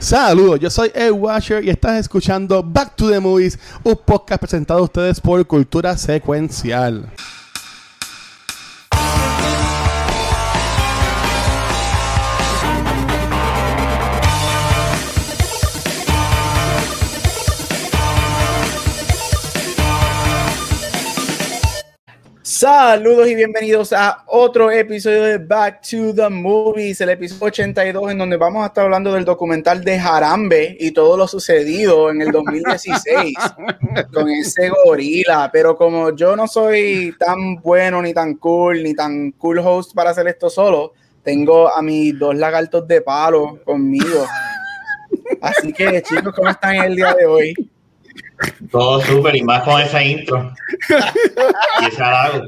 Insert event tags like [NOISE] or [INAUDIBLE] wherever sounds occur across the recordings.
Saludos, yo soy Ed Washer y estás escuchando Back to the Movies, un podcast presentado a ustedes por Cultura Secuencial. Saludos y bienvenidos a otro episodio de Back to the Movies, el episodio 82, en donde vamos a estar hablando del documental de Jarambe y todo lo sucedido en el 2016 [LAUGHS] con ese gorila. Pero como yo no soy tan bueno, ni tan cool, ni tan cool host para hacer esto solo, tengo a mis dos lagartos de palo conmigo. Así que, chicos, ¿cómo están el día de hoy? Todo súper y más con esa intro. y ese halago.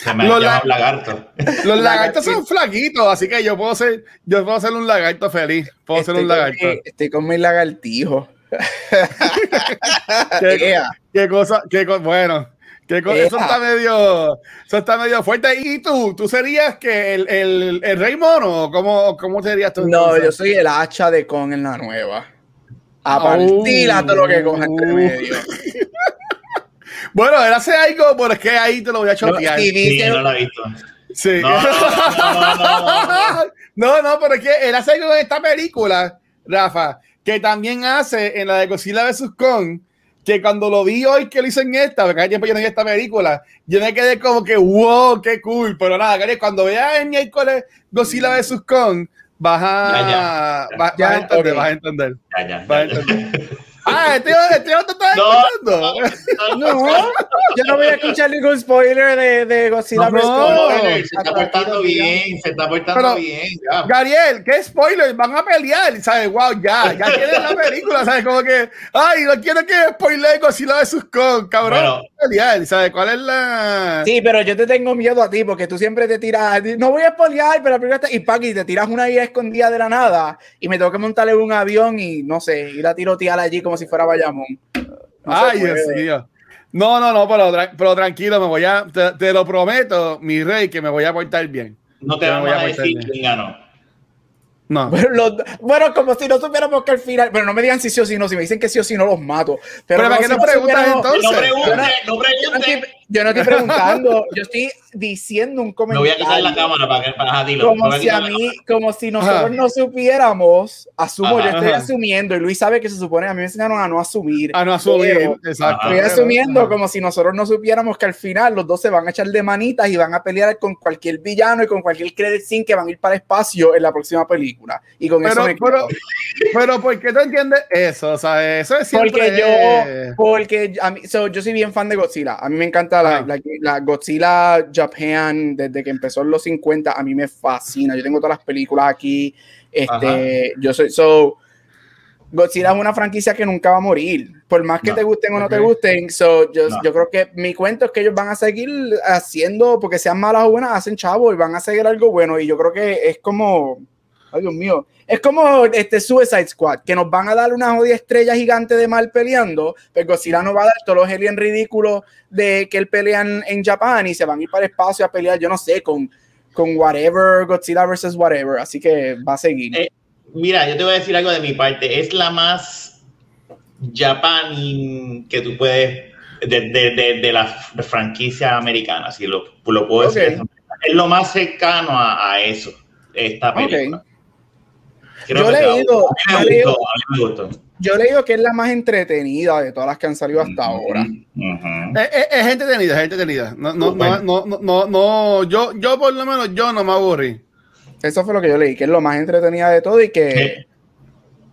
Se me Los la- lagarto. Los lagartos son flaquitos, así que yo puedo ser, yo puedo ser un lagarto feliz. Puedo ser Estoy un con lagarto. mi- Estoy con mi lagartijo. [LAUGHS] ¿Qué, cosa, qué co- bueno. qué co- eso está medio, eso está medio fuerte. ¿Y tú? ¿Tú serías que el, el, el rey mono? ¿Cómo, cómo serías tú? No, entonces? yo soy el hacha de con en la nueva. A Oh. partir a todo lo que coja entre medio. [LAUGHS] Bueno, él hace algo, pero es que ahí te lo voy a chotear. Sí, no lo he visto. Sí. No, no, no, no, no. [LAUGHS] No, no, pero es que él hace algo en esta película, Rafa, que también hace en la de Godzilla vs. Kong, que cuando lo vi hoy que lo hizo en esta, porque hace tiempo yo no vi esta película, yo me quedé como que, wow, qué cool, pero nada, cuando veas el miércoles Godzilla vs. Kong, vas a, Ya, ya. vas- Ya, vas a entender, vas a entender. Ya, ya, Vas a entender. [LAUGHS] Ah, este, este otro está No. escuchando. No, yo no voy a escuchar ningún spoiler de, de Godzilla No, no. Se está portando bien, se está portando Pero- bien. ya. Gabriel, qué spoiler, van a pelear, ¿sabes? Wow, ya, ya tienes la película, ¿sabes? Como que, ay, no quiero que spoiler Godzilla vs. Kong, cabrón, Bueno. pelear, ¿sabes? ¿Cuál es la...? Sí, pero yo te tengo miedo a ti porque tú siempre te tiras. No voy a spoilear, pero la primera está. Y Paqui, te tiras una idea escondida de la nada y me tengo que montarle un avión y no sé, ir a tirotear allí como si fuera Bayamón. No ay. Dios mío. No, no, no, pero, pero tranquilo, me voy a, te, te lo prometo, mi rey, que me voy a portar bien. No te vamos voy a decir quién ganó. No. Bueno, los- bueno, como si no supiéramos que al final. Pero no me digan si sí o si no. Si me dicen que sí o si no, los mato. Pero, Pero ¿para qué si no preguntas supiéramos- entonces? No Yo pregunte, no- no Yo no, estoy, preguntando, [LAUGHS] yo estoy diciendo un Me comentario. voy a quitar la cámara para que para dilo. Me Como a si a mí, como si nosotros Ajá. no supiéramos, asumo, Ajá, yo estoy ajá. asumiendo, y Luis sabe que se supone, a mí me enseñaron a no asumir. A no asumir, Pero exacto. Estoy asumiendo Ajá. como si nosotros no supiéramos que al final los dos se van a echar de manitas y van a pelear con cualquier villano y con cualquier credit scene que van a ir para el espacio en la próxima película. Y con eso Pero, me pero, pero, ¿por qué tú entiendes eso? O sea, eso es siempre... Porque yo, porque a mí, so, yo soy bien fan de Godzilla. A mí me encanta la, Ajá. la, la Godzilla Japan desde que empezó en los 50. A mí me fascina. Yo tengo todas las películas aquí. Este, yo soy so Godzilla es una franquicia que nunca va a morir. Por más que No. te gusten o no te Ok. gusten. So, yo, No. yo creo que mi cuento es que ellos van a seguir haciendo, porque sean malas o buenas, hacen chavo y van a seguir algo bueno. Y yo creo que es como, ay Dios mío, es como este Suicide Squad, que nos van a dar una jodida estrella gigante de mal peleando, pero Godzilla nos va a dar todos los aliens ridículos de que él pelean en Japón y se van a ir para el espacio a pelear, yo no sé, con, con whatever, Godzilla versus whatever. Así que va a seguir. Eh, Mira, yo te voy a decir algo de mi parte. Es la más Japan que tú puedes de, de, de, de la franquicia americana, si lo, lo puedo decir. Es lo más cercano a, a eso, esta película. Creo Yo he leído- a mí he me leído- gustó, a mí me gustó. Yo he leído que es la más entretenida de todas las que han salido hasta ahora. Es, es- es entretenida, es entretenida. No, no, no, no, no, no, no, yo, yo por lo menos yo no me aburrí. Eso fue lo que yo leí, que es lo más entretenida de todo y que,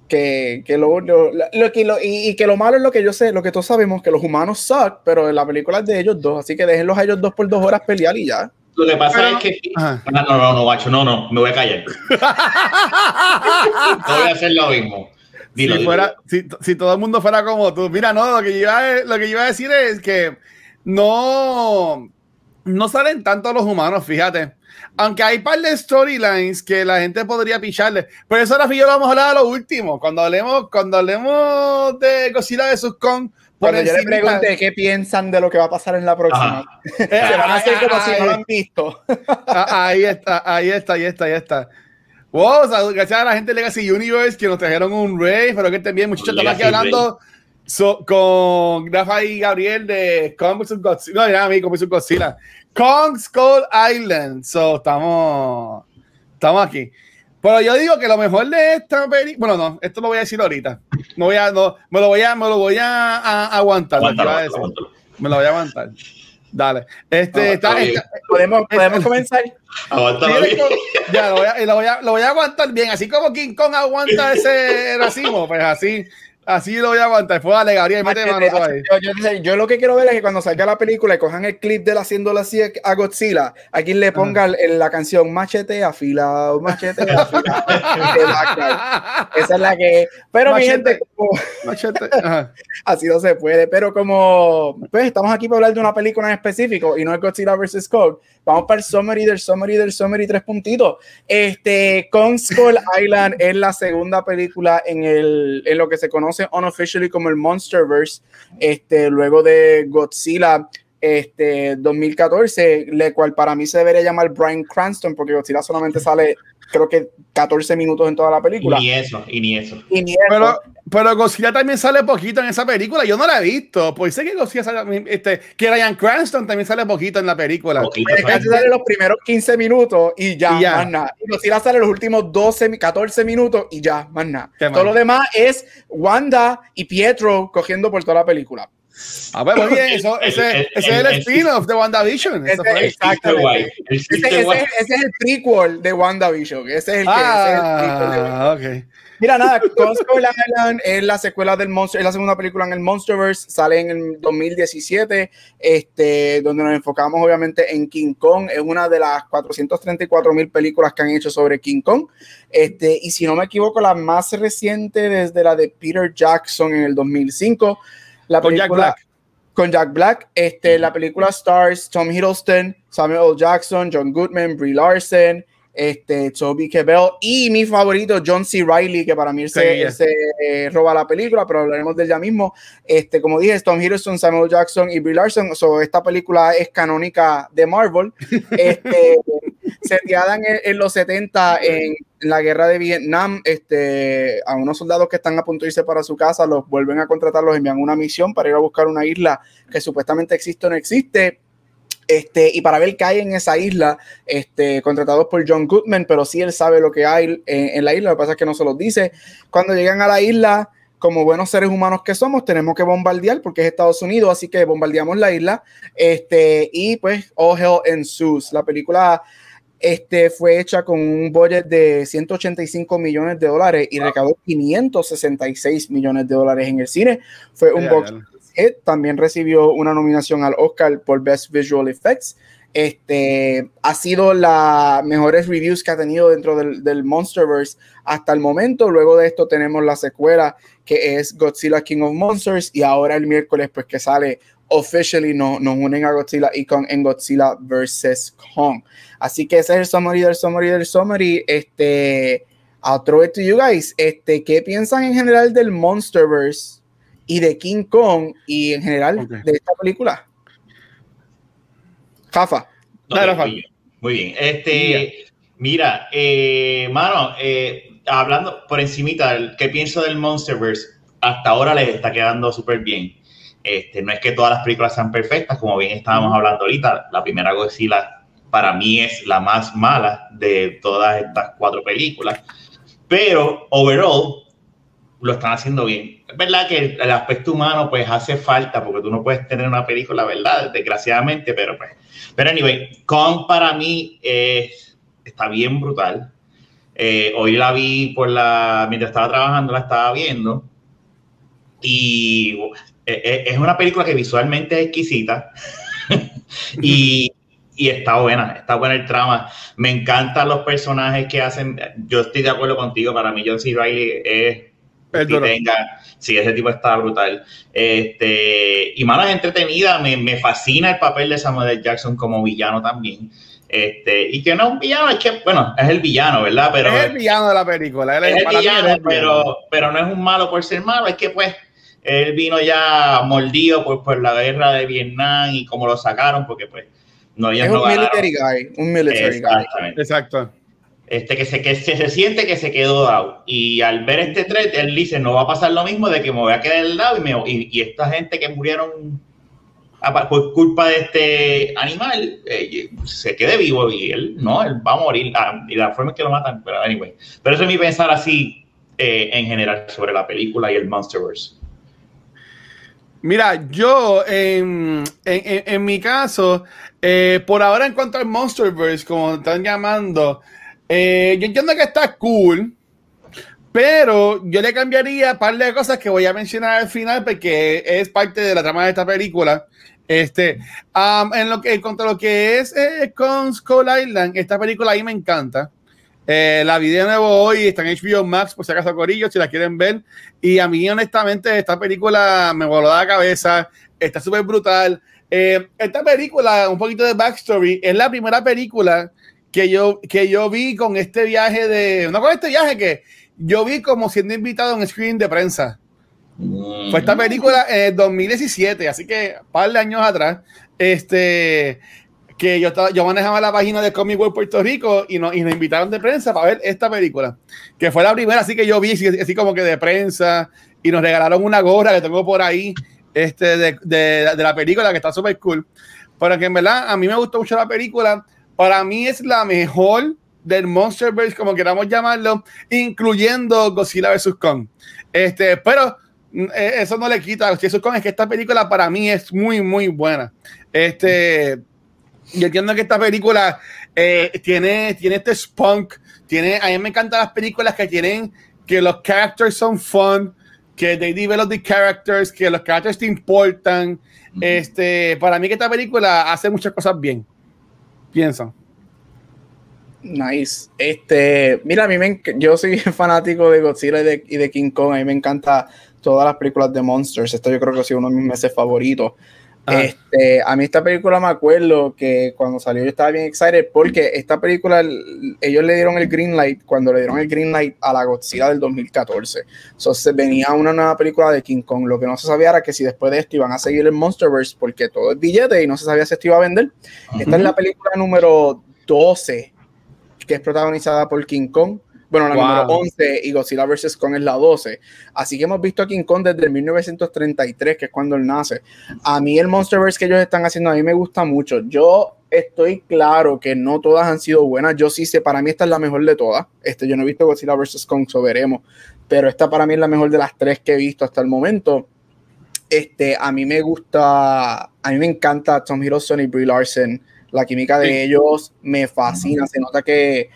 que, que lo, lo- lo que lo- y, y que lo malo es lo que yo sé, lo que todos sabemos, que los humanos suck, pero la película es de ellos dos, así que déjenlos a ellos dos por dos horas pelear y ya. Lo que pasa Pero- es que. Ajá. Ah, no, no, no, guacho, no, no, me voy a callar. [LAUGHS] No voy a hacer lo mismo. Dilo, si, fuera, si, si todo el mundo fuera como tú. Mira, no, lo que, yo iba a, lo que yo iba a decir es que no, no salen tanto los humanos, fíjate. Aunque hay par de storylines que la gente podría picharle. Pero eso ahora yo lo vamos a hablar a lo último. Cuando hablemos, cuando hablemos de Godzilla Kong, por Cuando yo le pregunté qué piensan de lo que va a pasar en la próxima, [LAUGHS] se van a hacer como si no lo han visto. Ah, ahí está, ahí está, ahí está, ahí está. Wow, gracias a la gente de Legacy Universe que nos trajeron un rey, pero que también muchachos estamos aquí hablando so, con Rafa y Gabriel de Kong vs. Godzilla. No, ya, mí, Kong vs. Godzilla. Kong Skull Island. So, estamos, estamos aquí. Pero yo digo que lo mejor de esta película, bueno, no, esto lo voy a decir ahorita. No voy a, no, me lo voy a, me lo voy a, a aguantar. Aguántalo, a decir. aguántalo. Me lo voy a aguantar. Dale. Este, está, está bien. está- ¿Podemos, podemos comenzar? Aguántalo bien. ya, lo voy, a, lo, voy a, lo voy a aguantar bien. Así como King Kong aguanta ese racimo, pues así, así lo voy a aguantar. Después dale, Gabriel, mete mano. Yo, yo- yo lo que quiero ver es que cuando salga la película y cojan el clip de él haciéndolo así a Godzilla, a quien le ponga el- la canción machete afilado, machete afilado. [LAUGHS] Esa es la que. Pero mi Machete. gente, como- Machete. [LAUGHS] Ajá. así no se puede. Pero como pues estamos aquí para hablar de una película en específico y no es Godzilla vs. Kong, vamos para el summary del summary del summary tres puntitos. Este Kong Skull [LAUGHS] Island es la segunda película en el en lo que se conoce unofficially como el Monsterverse. Este luego de Godzilla este 2014, le cual para mí se debería llamar Brian Cranston porque Godzilla solamente sale creo que 14 minutos en toda la película. Y ni eso, y ni eso. Y ni eso. Pero, pero Godzilla también sale poquito en esa película. Yo no la he visto. Pues sé que Godzilla sale, este, que Ryan Cranston también sale poquito en la película. Poquito, sale los primeros 15 minutos y ya, Y ya. más nada. Y Godzilla sale los últimos 12, mi- 14 minutos y ya, más nada. Todo lo demás es Wanda y Pietro cogiendo por toda la película. Ah, pues muy bien. Eso, El- ese, el- ese es el el- spin-off de WandaVision. Eso Ese Exactamente. guay. El Ese, ese ese es el prequel de WandaVision. Ese es el que. ese es el prequel de Ah, ok. Mira, nada, Skull Island es la secuela del Monster, es la segunda película en el Monsterverse, sale en el 2017, este, donde nos enfocamos obviamente en King Kong, es una de las 434 mil películas que han hecho sobre King Kong, este, y si no me equivoco, la más reciente desde la de Peter Jackson en el 2005, la Con Jack película- Black. con Jack Black. Este, la película stars Tom Hiddleston, Samuel L. Jackson, John Goodman, Brie Larson, este, Toby Kebbell y mi favorito John C. Reilly, que para mí se, Sí, eh, roba la película, pero hablaremos de él ya mismo. Este, como dije, Tom Hiddleston, Samuel. Jackson y Brie Larson. So, esta película es canónica de Marvel. [LAUGHS] Este, seteada en, en los 70 en, en la guerra de Vietnam, este, a unos soldados que están a punto de irse para su casa, los vuelven a contratar, los envían una misión para ir a buscar una isla que supuestamente existe o no existe. Este, y para ver qué hay en esa isla, este, contratados por John Goodman, pero sí él sabe lo que hay en, en la isla, lo que pasa es que no se los dice. Cuando llegan a la isla, como buenos seres humanos que somos, tenemos que bombardear porque es Estados Unidos, así que bombardeamos la isla. Este, y pues, all hell ensues. La película este, fue hecha con un budget de 185 millones de dólares y recaudó 566 millones de dólares en el cine. Fue un Ya, box ya. hit. También recibió una nominación al Oscar por Best Visual Effects. Este ha sido las mejores reviews que ha tenido dentro del, del Monsterverse hasta el momento. Luego de esto tenemos la secuela que es Godzilla King of Monsters y ahora el miércoles pues que sale officially no, nos unen a Godzilla y Kong en Godzilla vs. Kong. Así que ese es el summary del summary del summary. Este, I'll throw it to you guys. Este, ¿qué piensan en general del Monsterverse y de King Kong y en general de esta película? Jafa. Ok, Dale, Rafa. muy bien. Muy bien. Este, mira, eh, mano, eh, hablando por encimita, del- ¿qué pienso del Monsterverse? Hasta ahora les está quedando súper bien. Este, no es que todas las películas sean perfectas, como bien estábamos hablando ahorita. La primera Godzilla para mí es la más mala de todas estas cuatro películas. Pero overall lo están haciendo bien. Es verdad que el, el aspecto humano pues hace falta porque tú no puedes tener una película, ¿verdad? Desgraciadamente, pero pues pero anyway, Kong para mí es- está bien brutal. Eh, hoy la vi por la, mientras estaba trabajando, la estaba viendo. Y eh, eh, es una película que visualmente es exquisita. [LAUGHS] y, y está buena, está buena el trama. Me encantan los personajes que hacen. Yo estoy de acuerdo contigo, para mí John C. Reilly es duro. tenga, sí, ese tipo está brutal. Este, y mano, es entretenida, me, me fascina el papel de Samuel L. Jackson como villano también. Este, y que no es un villano, es que, bueno, es el villano, ¿verdad? Pero es el villano de la película. Es el villano. pero, pero no es un malo por ser malo, es que pues él vino ya mordido por, por la guerra de Vietnam y como lo sacaron, porque pues no, Es no un ganaron. military guy. Un military guy. Exactamente. Exacto. Este, que, se, que se, siente que se quedó dado. Y al ver este thread, él dice, no va a pasar lo mismo de que me voy a quedar al lado y, me, y, y esta gente que murieron por culpa de este animal, eh, se quede vivo y él, no, él va a morir. Ah, y la forma en que lo matan, pero anyway. Pero eso es mi pensar así eh, en general sobre la película y el Monsterverse. Mira, yo en, en, en mi caso, eh, por ahora en cuanto al Monsterverse, como están llamando, yo entiendo que está cool. Pero yo le cambiaría un par de cosas que voy a mencionar al final porque es parte de la trama de esta película. Este, en lo que, contra lo que es eh, con Skull Island, esta película ahí me encanta. Eh, la vi de nuevo hoy, está en HBO Max, por si acaso Corillo, si la quieren ver. Y a mí, honestamente, esta película me voló la cabeza, está súper brutal. Eh, esta película, un poquito de backstory, es la primera película que yo, que yo vi con este viaje de, no con este viaje, que yo vi como siendo invitado a un screen de prensa. Fue esta película en 2017, así que un par de años atrás, este, que yo, estaba, yo manejaba la página de Comic World Puerto Rico y nos, y nos invitaron de prensa para ver esta película, que fue la primera, así que yo vi así, como que de prensa y nos regalaron una gorra que tengo por ahí este, de, de, la película que está súper cool. Pero que en verdad a mí me gustó mucho la película. Para mí es la mejor del Monsterverse, como queramos llamarlo, incluyendo Godzilla vs. Kong. Este, pero eh, eso no le quita. Eso es que esta película para mí es muy, muy buena. Este, yo entiendo que esta película eh, tiene, tiene este spunk. Tiene, a mí me encantan las películas que tienen que los characters son fun, que they develop the characters, que los characters te importan. Este, para mí que esta película hace muchas cosas bien. Piensan. Nice. Este, mira, a mí me, yo soy [LAUGHS] fanático de Godzilla y de, y de King Kong. A mí me encanta todas las películas de Monsters. Esto yo creo que ha sido uno de mis meses favoritos. Ah. Este, a mí esta película me acuerdo que cuando salió yo estaba bien excited porque esta película ellos le dieron el green light cuando le dieron el green light a la Godzilla del 2014. Entonces venía una nueva película de King Kong. Lo que no se sabía era que si después de esto iban a seguir el Monsterverse porque todo es billete y no se sabía si esto iba a vender. Esta es la película número 12 que es protagonizada por King Kong bueno, la número 11 y Godzilla vs. Kong es la 12. Así que hemos visto a King Kong desde 1933, que es cuando él nace. A mí el Monsterverse que ellos están haciendo, a mí me gusta mucho. Yo estoy claro que no todas han sido buenas. Yo sí sé, para mí esta es la mejor de todas. Este, yo no he visto Godzilla vs. Kong, so veremos. Pero esta para mí es la mejor de las tres que he visto hasta el momento. Este, a mí me gusta, a mí me encanta Tom Hiddleston y Brie Larson. La química de ellos me fascina. Se nota que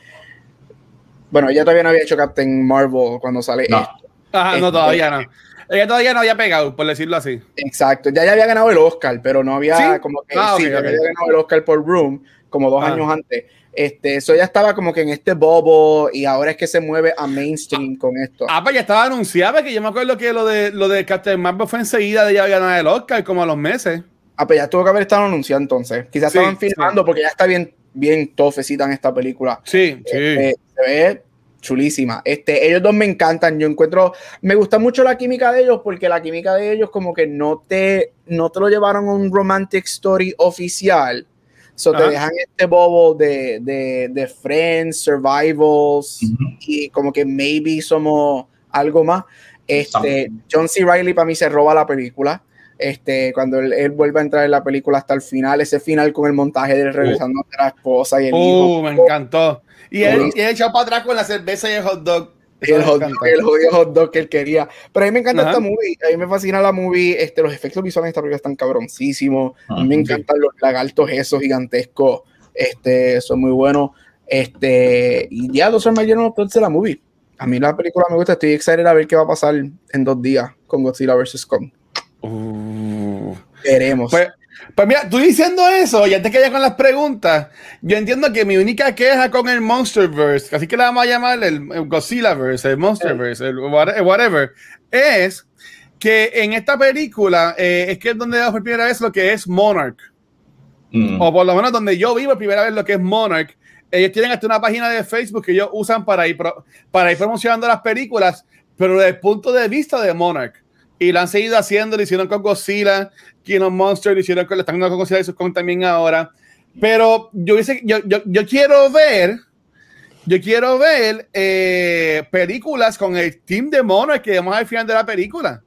bueno, ella todavía no había hecho Captain Marvel cuando sale no. esto. Ajá, no, todavía no. Ella todavía no había pegado, por decirlo así. Exacto. Ya, ya había ganado el Oscar, pero no había como que ah, sí, había ganado el Oscar por Room, como dos ah. años antes. Este, eso ya estaba como que en este bobo y ahora es que se mueve a mainstream ah, con esto. Ah, pues ya estaba anunciado, que yo me acuerdo que lo de lo de Captain Marvel fue enseguida de ya ganar el Oscar, como a los meses. Ah, pues ya tuvo que haber estado anunciado entonces. Quizás estaban filmando porque ya está bien, bien tofecita en esta película. Sí, sí. Este, se ve chulísima. Este, ellos dos me encantan. Yo encuentro, me gusta mucho la química de ellos porque la química de ellos como que no te, no te lo llevaron a un romantic story oficial. So te dejan este bobo de, de, de friends, survivals y como que maybe somos algo más. Este, John C. Riley para mí se roba la película. Este, cuando él, vuelve a entrar en la película hasta el final, ese final con el montaje de regresando a la esposa y el uh, me encantó. Y él, y él echó para atrás con la cerveza y el hot dog. el, hot, el jodido hot dog que él quería. Pero a mí me encanta esta movie. A mí me fascina la movie. Este, los efectos visuales de esta película están cabroncísimos. a mí me encantan los lagartos esos gigantescos. Este, son muy buenos. Este, y ya, dos más llenos de la movie. A mí la película me gusta. Estoy excited a ver qué va a pasar en dos días con Godzilla vs. Kong. Uh. Veremos. Pues, pues mira, tú diciendo eso, ya te quedas con las preguntas. Yo entiendo que mi única queja con el Monsterverse, así que le vamos a llamar el, Godzillaverse, el Monsterverse, el whatever, es que en esta película eh, es que es donde vemos por primera vez lo que es Monarch. Mm. O por lo menos donde yo vivo por primera vez lo que es Monarch. Ellos tienen hasta una página de Facebook que ellos usan para ir, para ir promocionando las películas, pero desde el punto de vista de Monarch. Y lo han seguido haciendo, lo hicieron con Godzilla, King of Monsters, lo hicieron con, lo están haciendo con Godzilla y con también ahora. Pero yo, yo, yo, yo quiero ver yo quiero ver eh, películas con el team de monos que vemos al final de la película.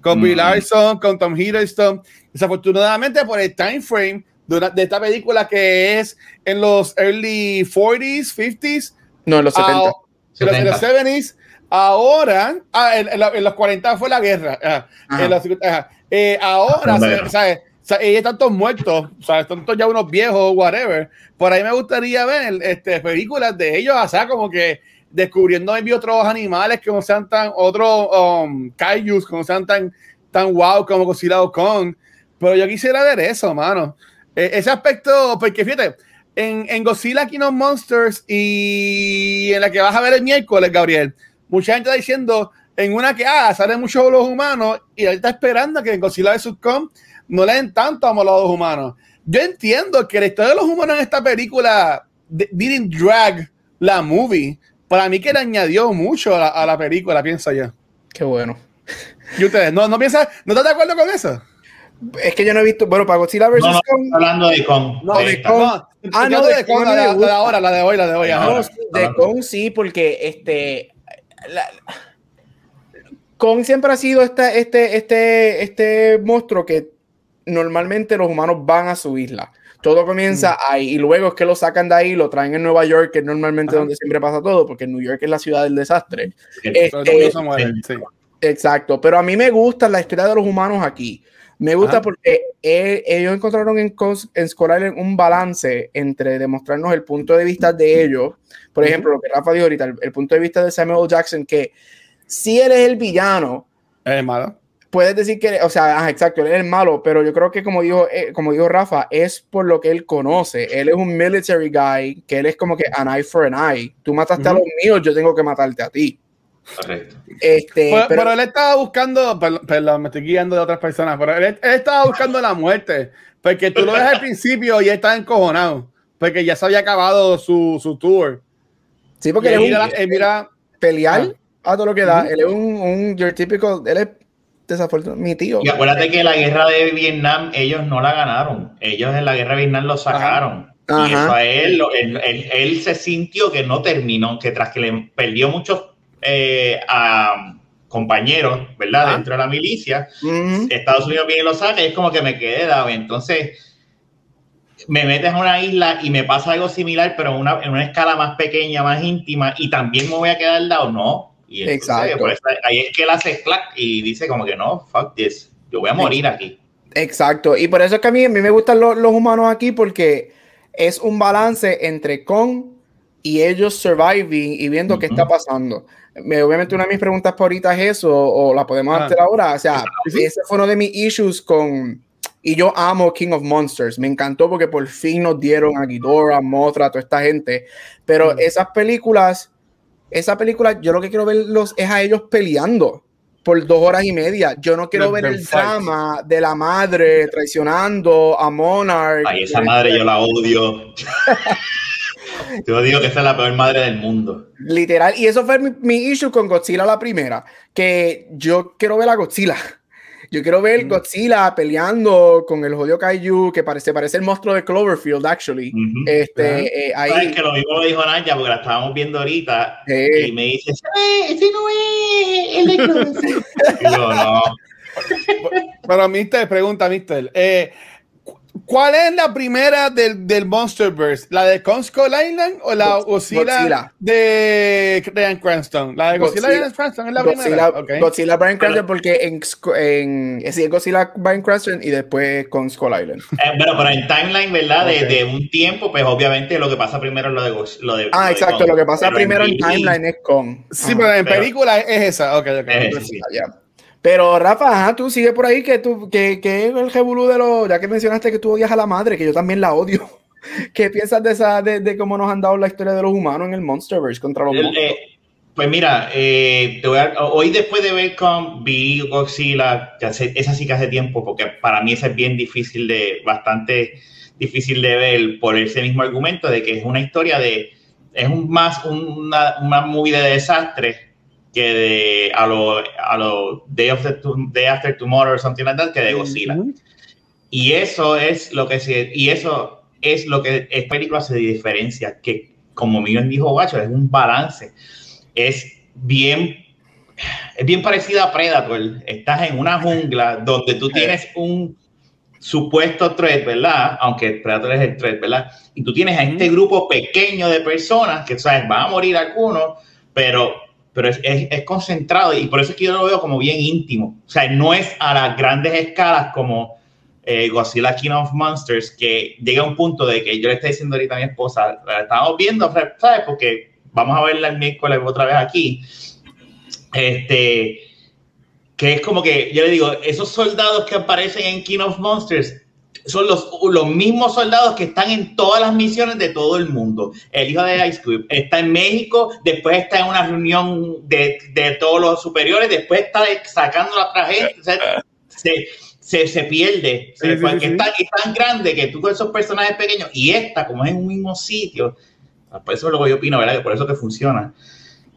Con Bill Mm. Larson, con Tom Hiddleston. Desafortunadamente, por el time frame de, una- de esta película que es en los early 40s, 50s, No, en los 70. ah, en los, en los 70. 70s, ahora, ah, en, en la- en los 40 fue la guerra. ah, Ajá. en los 50, ajá. Eh, ahora, Ah, se-. ¿sabes? Ellos están todos muertos, ¿sabes? Están todos ya unos viejos, whatever. Por ahí me gustaría ver este, películas de ellos, o sea, como que descubriendo maybe otros animales que no sean tan, otros um, kaijus que no sean tan, tan wow como Godzilla o Kong. Pero yo quisiera ver eso, mano. Eh, ese aspecto, porque fíjate, en, en Godzilla King of Monsters y en la que vas a ver el miércoles, Gabriel, mucha gente está diciendo en una que ah, salen muchos los humanos y ahí está esperando que en Godzilla vs. Kong no le den tanto amor a los humanos. Yo entiendo que la historia de los humanos en esta película didn't drag la movie. Para mí que le añadió mucho a la, a la película, pienso yo. Qué bueno. ¿Y ustedes no, no piensan, no están de acuerdo con eso? Es que yo no he visto, bueno, para Godzilla vs. No, no, Kong, hablando de con. No, de. Kong. Ah, Ah, no, no, de de Kong Kong, mí la, la de ahora, la de hoy, la de hoy. No, ajá. No, Ahora, sí, de. Kong sí, porque este. La- Kong siempre ha sido este, este, este, este monstruo que normalmente los humanos van a su isla. Todo comienza ahí y luego es que lo sacan de ahí, lo traen en Nueva York, que es normalmente Ajá. donde siempre pasa todo, porque New York es la ciudad del desastre. Mundo Este, sí. Exacto, pero a mí me gusta la historia de los humanos aquí. Me gusta Ajá. porque eh, ellos encontraron en, en un balance entre demostrarnos el punto de vista de ellos. Por ejemplo, lo que Rafa dijo ahorita, el, el punto de vista de Samuel. Jackson, que si él es el villano, Es malo. puedes decir que, o sea, exacto, él es el malo, pero yo creo que como dijo, eh, como dijo Rafa, es por lo que él conoce. Él es un military guy, que él es como que an eye for an eye. Tú mataste a Ujú. los míos, yo tengo que matarte a ti. Correcto. Este, Pero, pero- pero él estaba buscando, perdón, perdón, me estoy guiando de otras personas, pero él, él estaba buscando la muerte, porque tú lo ves al principio y él está encojonado, porque ya se había acabado su, su tour. sí, porque él mira, un- él mira- pelear Ah. a todo lo que da. Él es un, un your typical, él es desafortunado, mi tío. Y acuérdate que la guerra de Vietnam, ellos no la ganaron. Ellos en la guerra de Vietnam lo sacaron. Ajá. Y eso a él, él- él se sintió que no terminó, que tras que le perdió muchos eh, a compañeros, ¿verdad? Dentro de la milicia. Estados Unidos viene y lo saca y es como que me quedé dado. Entonces, me metes a una isla y me pasa algo similar, pero en una, en una escala más pequeña, más íntima, y también me voy a quedar dado, no. Y entonces, Exacto. ahí es que él hace clack y dice como que no, fuck this, yo voy a morir aquí. Exacto. Y por eso es que a mí, a mí me gustan los, los humanos aquí porque es un balance entre con y ellos surviving y viendo qué Ujú. está pasando. Me- obviamente una de mis preguntas por ahorita es eso, o la podemos Ah. hacer ahora. O sea, ese fue uno de mis issues con... Y yo amo King of Monsters. Me encantó porque por fin nos dieron a Ghidorah, Mothra, toda esta gente. Pero Mm. esas películas, esa película, yo lo que quiero verlos es a ellos peleando por dos horas y media. Yo no quiero The- ver el fight. drama de la madre traicionando a Monarch. Ay, esa madre yo la odio. [LAUGHS] yo digo que esa es la peor madre del mundo. Literal. Y eso fue mi, mi issue con Godzilla la primera. Que yo quiero ver a Godzilla. Yo quiero ver Mm. Godzilla peleando con el jodido Kaiju que parece, parece el monstruo de Cloverfield, actually. Ujú. Este, eh, ahí. Sabes que lo mismo lo dijo Naya porque la estábamos viendo ahorita eh, y me dice, "Eh, ese no es el de Cloverfield". [LAUGHS] Yo, no. Pero, Mister, pregunta, Mister. Eh, ¿Cuál es la primera del, del Monsterverse? ¿La de Kong Skull Island o la Godzilla, Godzilla. de Brian Cranston? La de Godzilla, Godzilla. de Cranston es la Godzilla, primera. Godzilla Brian Pero- Cranston porque en, en sí, en Godzilla Brian Cranston y después con Skull Island. Eh, bueno, pero en timeline, ¿verdad? De, de un tiempo, pues obviamente lo que pasa primero es lo de, lo de Ah, lo exacto. Kong. Lo que pasa Pero primero en timeline es con. Sí, pero en pero- película es esa. Ok, ok. Eh, sí. Ya. Pero Rafa, ajá, tú sigue por ahí que tú, que, que es el revolú de los, ya que mencionaste que tú odias a la madre, que yo también la odio. [LAUGHS] ¿Qué piensas de esa, de, de cómo nos han dado la historia de los humanos en el Monsterverse contra los El- monstruos? eh, pues mira, eh, te voy a- hoy después de ver con vi Godzilla, ya sé, esa sí que hace tiempo, porque para mí esa es bien difícil de, bastante difícil de ver por ese mismo argumento de que es una historia de, es un más un- una, una movie de desastre que de a lo, a lo Day, of the To- Day After Tomorrow o something like that, que de Godzilla. Ujú. Y eso es lo que se, y eso es lo que esta película se diferencia, que como Miguel dijo Guacho, es un balance. Es bien, es bien parecida a Predator. Estás en una jungla donde tú tienes un supuesto threat, ¿verdad? Aunque Predator es el threat, ¿verdad? Y tú tienes a este grupo pequeño de personas que, ¿sabes? Van a morir algunos, pero, pero es, es, concentrado y por eso es que yo lo veo como bien íntimo. O sea, no es a las grandes escalas como eh, Godzilla King of Monsters, que llega a un punto de que yo le estoy diciendo ahorita a mi esposa, la estamos viendo, ¿sabes? Porque vamos a verla el miércoles otra vez aquí. Este, que es como que, yo le digo, esos soldados que aparecen en King of Monsters son los, los mismos soldados que están en todas las misiones de todo el mundo. El hijo de Ice Cube está en México, después está en una reunión de, de todos los superiores, después está sacando la tragedia. se, se, se, pierde, se, Es, tan, es, tan, grande que tú con esos personajes pequeños y esta, como es en un mismo sitio, por eso es lo que yo opino, ¿verdad? Que por eso que funciona.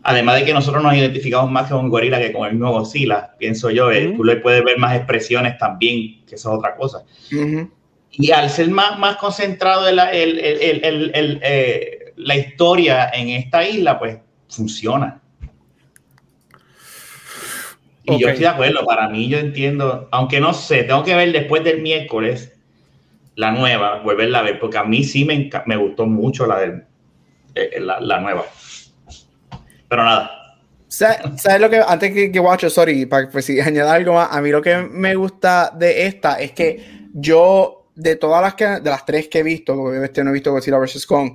Además de que nosotros nos identificamos más con un gorila que con el mismo Godzilla, pienso yo, uh tú le puedes ver más expresiones también, que eso es otra cosa. Y al ser más, más concentrado la, el, el, el, eh, la historia en esta isla, pues funciona. Y okay. yo estoy de acuerdo, para mí yo entiendo, aunque no sé, tengo que ver después del miércoles la nueva, volverla a ver, porque a mí sí me, me gustó mucho la, del, eh, la, la nueva. Pero nada. ¿Sabes lo que, antes que, que watch, sorry, para pues, si [LAUGHS] añadir algo más, a mí lo que me gusta de esta es que yo, de todas las que, de las tres que he visto, porque este no he visto Godzilla vs. Kong,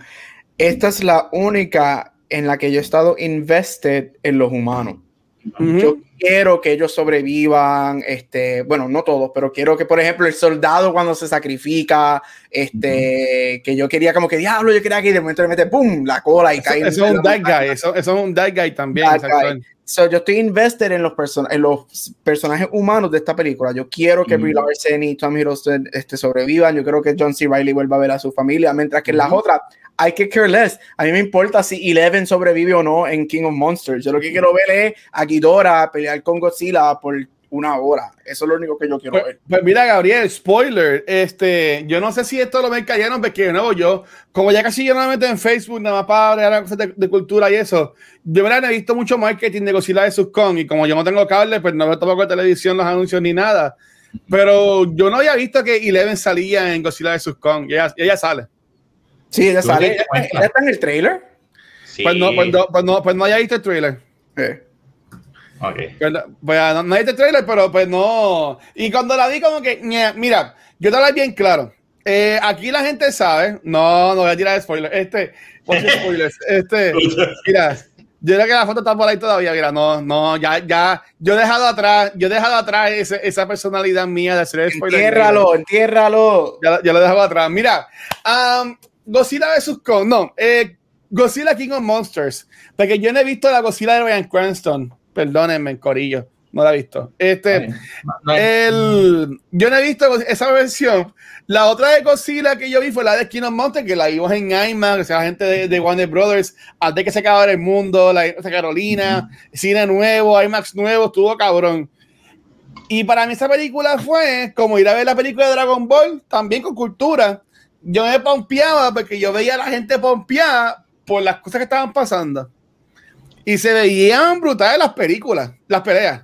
esta es la única en la que yo he estado invested en los humanos. Uh -huh. Yo quiero que ellos sobrevivan, este, bueno, no todos, pero quiero que, por ejemplo, el soldado cuando se sacrifica, este, uh -huh. que yo quería como que diablo, yo quería que de momento le mete pum la cola y eso, cae. Eso es un dead guy, eso, eso, es un dead guy también. Dead guy. So, yo estoy invested en los, person en los personajes humanos de esta película. Yo quiero que mm. Brie Larson y Tom Hiddleston este, sobrevivan. Yo creo que John C. Reilly vuelva a ver a su familia, mientras que mm. las otras hay que care less. A mí me importa si Eleven sobrevive o no en King of Monsters. Yo lo que quiero ver es a Ghidorah pelear con Godzilla por una hora. Eso es lo único que yo quiero pues, ver. Pues mira, Gabriel, spoiler. Este, yo no sé si esto lo ven cayeron, porque de nuevo yo, como ya casi yo no me meto en Facebook, nada más para hablar cosas de, de, cultura y eso, yo verdad he visto mucho marketing de Godzilla de Subcon y como yo no tengo cable, pues no veo tampoco televisión, los anuncios ni nada. Pero yo no había visto que Eleven salía en Godzilla de Subcon y ella, y ella sale. Sí, ella sale. ¿Ella, ella está en el trailer? Sí. Pues, no, pues, no, pues, no, pues no haya visto el trailer. Eh. Okay. Pues, pues no, no hay este trailer, pero pues no. Y cuando la vi, como que, mira, yo te lo bien claro. Eh, aquí la gente sabe, no, no voy a tirar spoilers. Este, spoilers. [LAUGHS] este, mira, yo creo que la foto está por ahí todavía. Mira, no, no, ya, ya, yo he dejado atrás, yo he dejado atrás ese, esa personalidad mía de hacer spoilers. Entiérralo, entiérralo. Ya, ya, lo he dejado atrás. Mira, um, Godzilla vs. Kong, no, eh, Godzilla King of Monsters, porque yo no he visto la Godzilla de Ryan Cranston perdónenme, Corillo, no la he visto. Este, el, yo no he visto esa versión. La otra de Godzilla que yo vi fue la de King of Mountain, que la vimos en IMAX, o sea, la gente de, de, Warner Brothers, antes de que se acabara el mundo, la de Carolina, uh -huh. cine nuevo, IMAX nuevo, estuvo cabrón. Y para mí esa película fue como ir a ver la película de Dragon Ball, también con cultura. Yo me pompeaba porque yo veía a la gente pompeada por las cosas que estaban pasando. Y se veían brutales las películas, las peleas.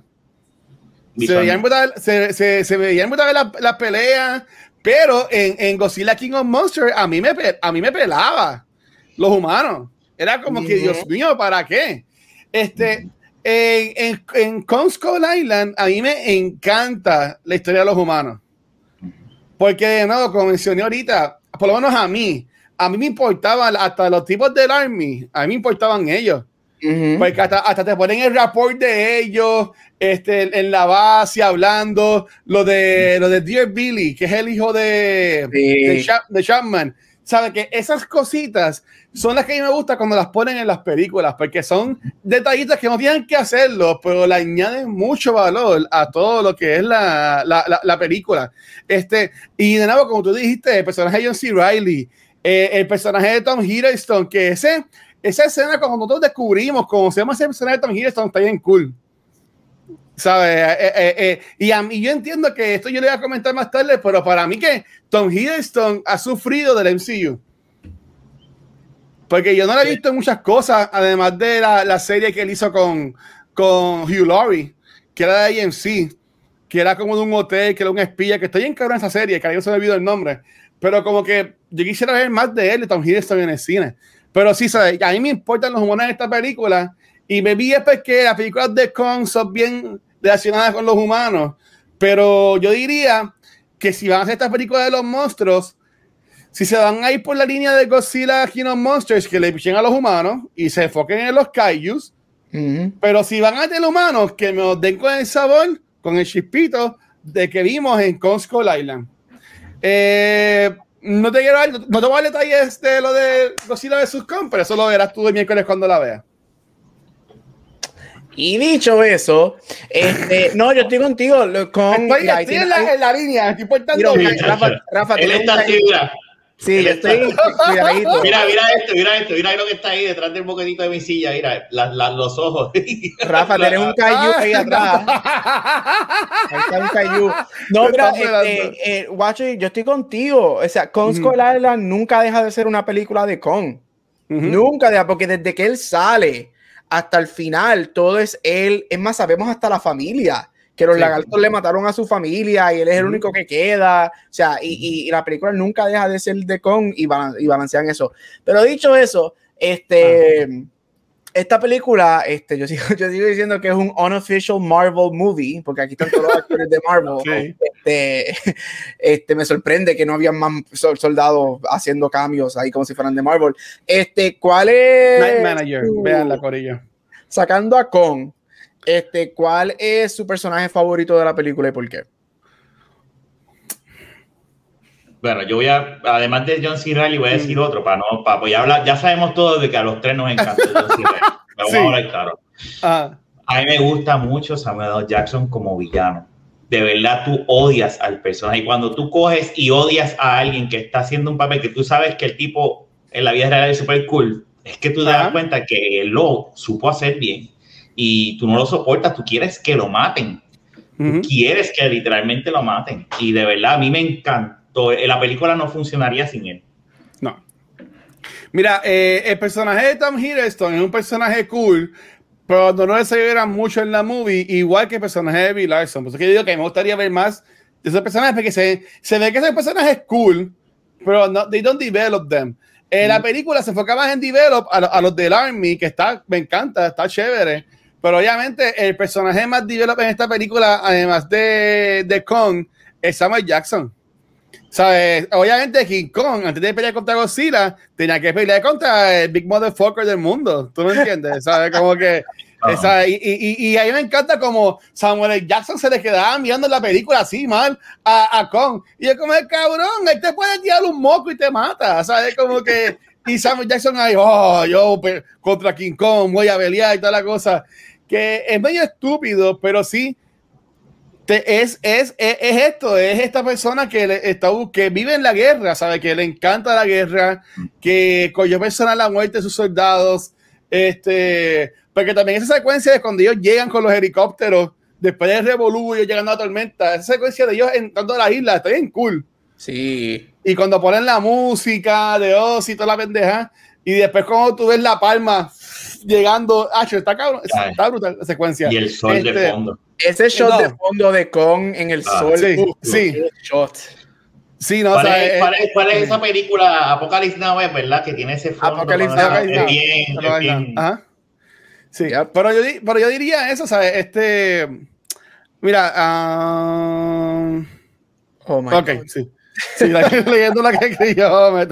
Se veían, brutal, se, se, se veían brutales las, las peleas, pero en, en, Godzilla King of Monsters a mí me, a mí me pelaba los humanos. Era como que, Dios mío, ¿para qué? Este, en, en, en Kong Skull Island a mí me encanta la historia de los humanos. Porque, de nuevo, como mencioné ahorita, por lo menos a mí, a mí me importaban hasta los tipos del Army, a mí me importaban ellos Uh -huh. Porque hasta, hasta, te ponen el rapport de ellos este, en la base hablando lo de, lo de Dear Billy, que es el hijo de, sí. de, Chap, de Chapman. Sabe que esas cositas son las que a mí me gusta cuando las ponen en las películas, porque son detallitos que no tienen que hacerlo, pero le añaden mucho valor a todo lo que es la, la, la, la película. Este, y de nuevo, como tú dijiste, el personaje de John C. Riley, eh, el personaje de Tom Hiddleston, que ese esa escena cuando nosotros descubrimos cómo se llama ese personaje de Tom Hiddleston está bien cool. ¿Sabes? Eh, eh, eh, y, a mí, yo entiendo que esto yo le voy a comentar más tarde, pero para mí que Tom Hiddleston ha sufrido del MCU. Porque yo no la he visto en muchas cosas, además de la, la serie que él hizo con, con Hugh Laurie, que era de AMC, que era como de un hotel, que era un espía, que estoy en cabrón esa serie, que a se me olvidó el nombre. Pero como que yo quisiera ver más de él, de Tom Hiddleston en el cine. Pero sí, ¿sabes? a mí me importan los humanos de esta película. Y me vi es porque las películas de Kong son bien relacionadas con los humanos. Pero yo diría que si van a hacer esta película de los monstruos, si se van a ir por la línea de Godzilla King of Monsters, que le pichen a los humanos y se enfoquen en los kaijus. Pero si van a tener humanos, que me den con el sabor, con el chispito de que vimos en Kong Skull Island. Eh, no te quiero dar, no te voy a dar detalles de lo de Godzilla vs. Kong, pero eso lo verás tú el miércoles cuando la veas. Y dicho eso, este, [LAUGHS] no, yo estoy contigo con. Estoy, estoy en, la, en, la, línea, estoy portando. Rafa, Rafa, él está. Sí, yo estoy cuidadito. Mira, mira esto, mira esto, mira lo que está ahí detrás del boquetito de mi silla, mira, la, la, los ojos. [LAUGHS] Rafa, tienes un cayú ahí atrás. [LAUGHS] Ahí está un cayú. No, mira, este, eh, yo estoy contigo. O sea, Kong Skull Island nunca deja de ser una película de Kong. Nunca deja, porque desde que él sale hasta el final, todo es él. Es más, sabemos hasta la familia que los lagartos le mataron a su familia y él es el único que queda. O sea, y, y, la película nunca deja de ser de Kong y, y balancean eso. Pero dicho eso, este, ah. esta película, este, yo, sigo, [LAUGHS] yo sigo diciendo que es un unofficial Marvel movie, porque aquí están todos los [LAUGHS] actores de Marvel. Este, [LAUGHS] este, me sorprende que no había más soldados haciendo cambios ahí como si fueran de Marvel. Este, ¿cuál es? Night Manager, vean la corilla. Sacando a Kong este, ¿Cuál es su personaje favorito de la película y por qué? Bueno, yo voy a, además de John C. Reilly, voy a decir mm. otro para no, para pues hablar. Ya sabemos todos de que a los tres nos encanta John C. Reilly. [LAUGHS] Vamos a hablar claro. Ah. A mí me gusta mucho Samuel L. Jackson como villano. De verdad, tú odias al personaje. Y cuando tú coges y odias a alguien que está haciendo un papel que tú sabes que el tipo en la vida real es súper cool, es que tú te das cuenta que él lo supo hacer bien y tú no lo soportas, tú quieres que lo maten. quieres que literalmente lo maten. Y de verdad, a mí me encantó. La película no funcionaría sin él. No. Mira, eh, el personaje de Tom Hiddleston es un personaje cool, pero no lo se mucho en la movie, igual que el personaje de Bill Larson. Por eso que yo digo que me gustaría ver más de esos personajes, porque se, se ve que ese personaje es cool, pero no, they don't develop them. En la película se enfoca más en develop a, a, los del Army, que está, me encanta, está chévere. Pero obviamente el personaje más develop en esta película, además de, de Kong, es Samuel Jackson. ¿Sabes? Obviamente King Kong, antes de pelear contra Godzilla, tenía que pelear contra el Big Motherfucker del mundo. ¿Tú me entiendes? [LAUGHS] ¿Sabes? Como que... Y, y, y, a mí me encanta como Samuel Jackson se le quedaba mirando la película así mal a, a Kong. Y es como, el cabrón, él te puede tirar un moco y te mata. ¿Sabes? Como que... Y Samuel Jackson ahí, oh, yo contra King Kong voy a pelear y toda la cosa que es medio estúpido, pero sí te, es, es, es, esto, es esta persona que, está, que vive en la guerra, sabe que le encanta la guerra, que cogió personal la muerte de sus soldados, este, porque también esa secuencia de cuando ellos llegan con los helicópteros, después del revolú, ellos llegando a la tormenta, esa secuencia de ellos entrando a la isla, está bien cool. Sí. Y cuando ponen la música de Ozzy y toda la pendeja, y después cuando tú ves la palma llegando, ah, está cabrón, está brutal la secuencia. Y el sol de este, fondo. Ese shot de fondo de Kong en el ah, sol. Sí, sí. Shot. Sí, no, ¿Cuál, o sea, es, ¿cuál, es, ¿Cuál, es, esa película Apocalypse Now, verdad? Que tiene ese fondo. Apocalypse Now. Es bien, es bien. Ajá. Sí, pero, yo, pero yo diría eso, ¿sabes? Este. Mira. Uh... Oh my ok, God. sí. Sí, la, [LAUGHS] leyendo la que escribió, me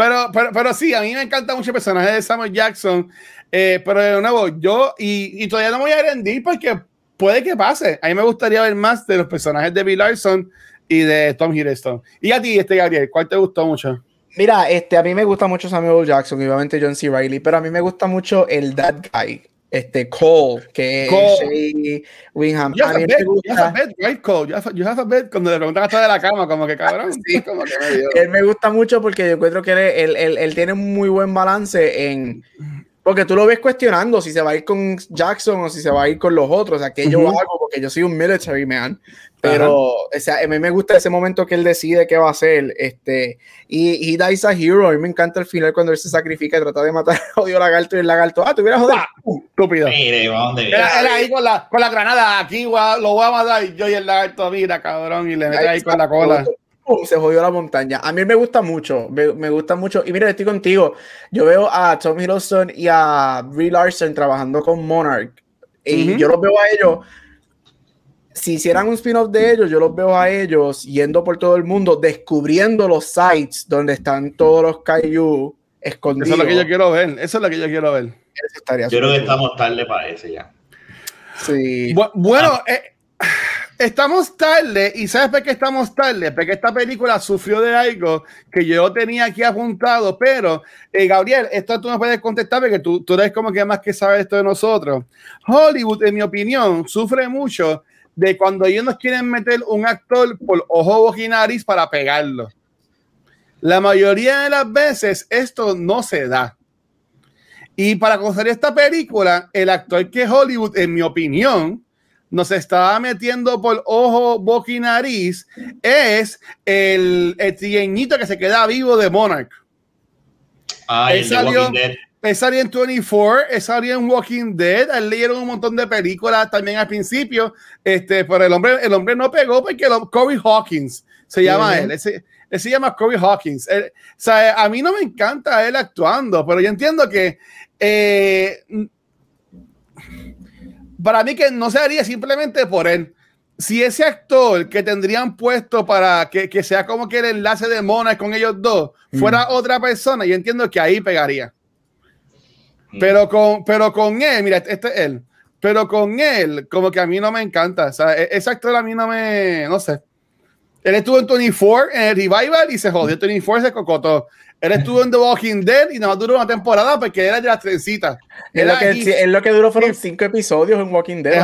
pero, pero, pero sí, a mí me encanta mucho el personaje de Samuel Jackson. Eh, pero de nuevo, yo, y, y, todavía no me voy a rendir porque puede que pase. A mí me gustaría ver más de los personajes de Bill Larson y de Tom Hiddleston. Y a ti, este Gabriel, ¿cuál te gustó mucho? Mira, este, a mí me gusta mucho Samuel Jackson y obviamente John C. Reilly, pero a mí me gusta mucho el That Guy, este Cole, que Cole. Wingham. You have a bet, you have a bet, right, Cole? You have you have a bet. Cuando le preguntan hasta de la cama, como que cabrón. [LAUGHS] Sí. como que me él me gusta mucho porque yo encuentro que él, él, él, él tiene un muy buen balance en... Porque tú lo ves cuestionando si se va a ir con Jackson o si se va a ir con los otros. O sea, que yo Ujú. hago porque yo soy un military man. Pero, o sea, a mí me gusta ese momento que él decide qué va a hacer. Este, y he dies a hero. A mí me encanta el final cuando él se sacrifica y trata de matar a odio lagarto y el lagarto. Ah, te hubieras jodido. Estúpido. Mire, ¿dónde? Era, era, ahí con la, con la granada. Aquí lo voy a matar. Y yo y el lagarto, mira, cabrón. Y le mete ahí, con la cola. se jodió la montaña. A mí me gusta mucho, me, gusta mucho. Y mira, estoy contigo. Yo veo a Tom Hiddleston y a Brie Larson trabajando con Monarch. Y yo los veo a ellos si hicieran un spin-off de ellos, yo los veo a ellos yendo por todo el mundo, descubriendo los sites donde están todos los Kaiju escondidos. Eso es lo que yo quiero ver. Eso es lo que yo quiero ver. yo creo que estamos tarde para ese ya. Sí. bueno, ah. eh, estamos tarde. ¿Y sabes por qué estamos tarde? Porque esta película sufrió de algo que yo tenía aquí apuntado. Pero, eh, Gabriel, esto tú me puedes contestar porque tú, tú eres como que más que sabes esto de nosotros. Hollywood, en mi opinión, sufre mucho de cuando ellos nos quieren meter un actor por ojo, boca y nariz para pegarlo. La mayoría de las veces esto no se da. Y para conocer esta película, el actor que Hollywood, en mi opinión, nos estaba metiendo por ojo, boca y nariz es el, el que se queda vivo de Monarch. Ah, el salió, es en 24, es en Walking Dead, él leyeron un montón de películas también al principio, este, pero el hombre, el hombre no pegó porque lo, Corey Hawkins se llama él, ese, se llama Corey Hawkins. o sea, a mí no me encanta él actuando, pero yo entiendo que eh, para mí que no se haría simplemente por él. Si ese actor que tendrían puesto para que, que sea como que el enlace de Mona con ellos dos fuera mm. otra persona, yo entiendo que ahí pegaría. Pero con, pero con él, mira, este es él. Pero con él, como que a mí no me encanta. O sea, e-, ese actor a mí no me. No sé. Él estuvo en 24 en el Revival y se jodió. 24 se cocotó. Él estuvo en The Walking Dead y nada más duró una temporada porque era de las trencitas. Es lo, que, lo que duró fueron cinco episodios en Walking Dead.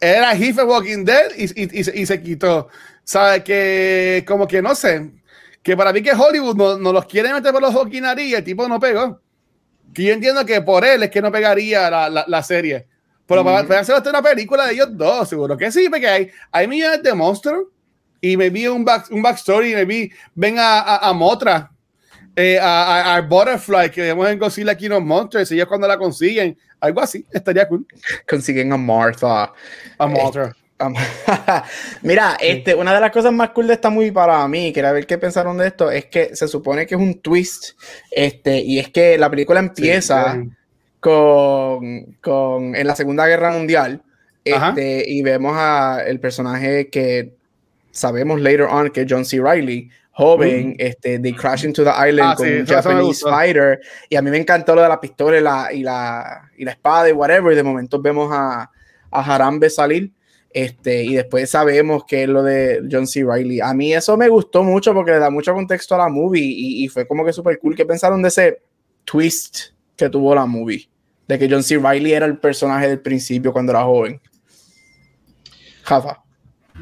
Era Heath en Walking Dead y, y, y, se, quitó. ¿Sabes? Que como que no sé. Que para mí que Hollywood no, no los quiere meter por los Walking y el tipo no pegó. Que yo entiendo que por él es que no pegaría la, la, la serie. Pero para, hacer una película de ellos dos, seguro que sí, porque hay, hay millones de monstruos y me vi un, back, un backstory y me vi, ven a, a, Motra, eh, a, a, Butterfly, que vemos en Godzilla aquí los monstruos, y ellos cuando la consiguen, algo así, estaría cool. Consiguen a Martha. A Motra. [LAUGHS] Mira, este, una de las cosas más cool de esta movie para mí, quería ver qué pensaron de esto, es que se supone que es un twist, este, y es que la película empieza con, con, en la Segunda Guerra Mundial, este, y vemos a el personaje que sabemos later on que es John C. Reilly, joven, este, de Crash into the Island ah, con un Japanese fighter, y a mí me encantó lo de la pistola y la, y la, y la espada y whatever, y de momento vemos a, a Harambe salir, este, y después sabemos que es lo de John C. Riley. A mí eso me gustó mucho porque le da mucho contexto a la movie y, fue como que súper cool. ¿Qué pensaron de ese twist que tuvo la movie? De que John C. Riley era el personaje del principio cuando era joven. Jafa.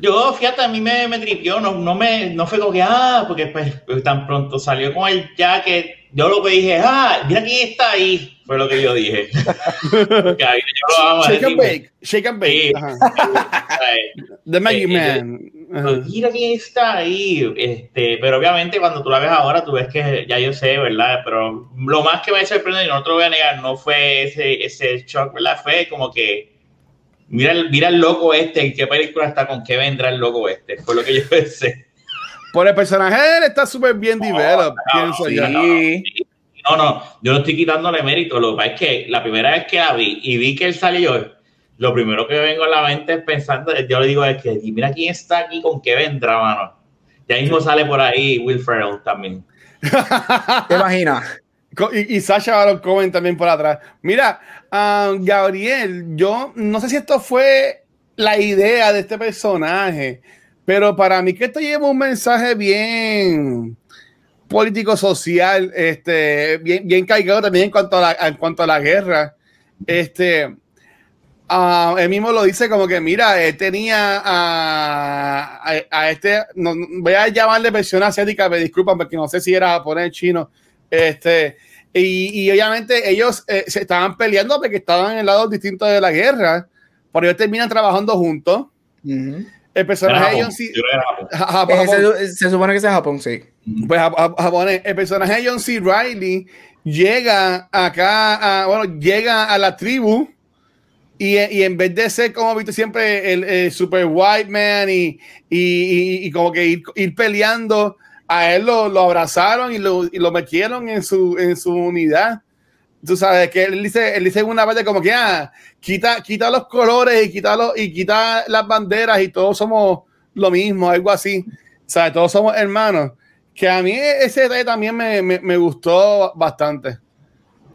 Yo, fíjate, a mí me, me tripió, no, no, me, no fue como que, ah, porque pues, tan pronto salió con el jacket, yo lo que dije, ah, mira quién está ahí, fue lo que yo dije. [LAUGHS] shake and bake, shake and bake. [LAUGHS] The Maggie eh, Man. Mira quién está ahí, este, pero obviamente cuando tú la ves ahora, tú ves que ya yo sé, ¿verdad? Pero lo más que me sorprendido, y no te lo voy a negar, no fue ese, ese shock, ¿verdad? Fue como que Mira mira el loco este, ¿en qué película está? ¿Con qué vendrá el loco este? Fue lo que yo [LAUGHS] pensé. Por el personaje él está súper bien developed, pienso yo. No, no, yo no estoy quitándole mérito. Lo que pasa es que la primera vez que la vi y vi que él salió, lo primero que vengo a la mente es pensando, yo le digo es que mira quién está aquí, con qué vendrá, mano. Ya mismo sale por ahí Will Ferrell también. [LAUGHS] ¿Te imaginas? Y, y Sasha Baron Cohen también por atrás. Mira, uh, Gabriel, yo no sé si esto fue la idea de este personaje, pero para mí que esto lleva un mensaje bien político social, este, bien, bien cargado también en cuanto a la, en cuanto a la guerra. Este, uh, él mismo lo dice como que, mira, él tenía a, a, este, no, voy a llamarle versión asiática, me disculpan porque no sé si era japonés, chino, este, y, obviamente ellos eh, se estaban peleando porque estaban en lados distintos de la guerra, pero ellos terminan trabajando juntos. El personaje de John C. Se supone que es Japón, sí. Pues japonés. El personaje de John C. Riley llega acá, a, bueno, llega a la tribu y, y, en vez de ser como visto siempre el, super white man y, y, y como que ir, ir, peleando, a él lo, lo abrazaron y lo, lo, metieron en su, en su unidad. Tú sabes que él dice, él dice una parte como que ah, quita, quita los colores y quita, los, y quita las banderas y todos somos lo mismo, algo así. O sea, todos somos hermanos. Que a mí ese detalle también me, me, me gustó bastante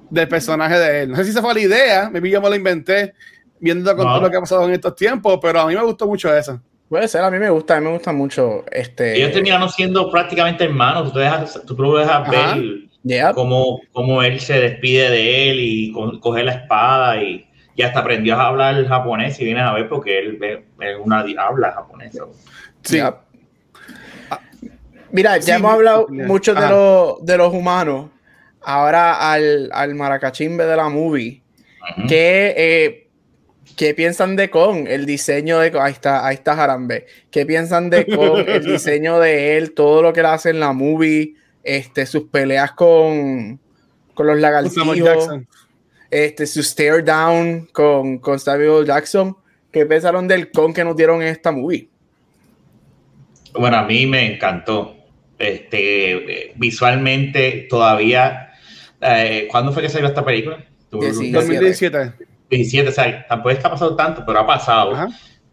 del personaje de él. No sé si esa fue la idea, me vi yo me lo inventé viendo con todo lo que ha pasado en estos tiempos, pero a mí me gustó mucho eso. Puede ser, a mí me gusta, a mí me gusta mucho este. Ellos terminaron siendo prácticamente hermanos, tú, dejas, tú lo dejas ver cómo, cómo, él se despide de él y coge la espada y, y, hasta aprendió a hablar japonés y vienes a ver porque él, es una habla japonés. Sí. Mira, ya hemos hablado mucho de, los, de los humanos. Ahora al, al maracachimbe de la movie. Que, eh, ¿Qué piensan de Con? El diseño de. Ahí está, ahí está Jarambe. ¿Qué piensan de Con? El [LAUGHS] diseño de él, todo lo que él hace en la movie, este, sus peleas con, con los lagartijos, este, su stare down con, con Samuel Jackson. ¿Qué pensaron del Con que nos dieron en esta movie? Bueno, a mí me encantó. Este, visualmente todavía, eh, ¿cuándo fue que salió esta película? 2017. 17, o sea, tampoco es que ha pasado tanto, pero ha pasado.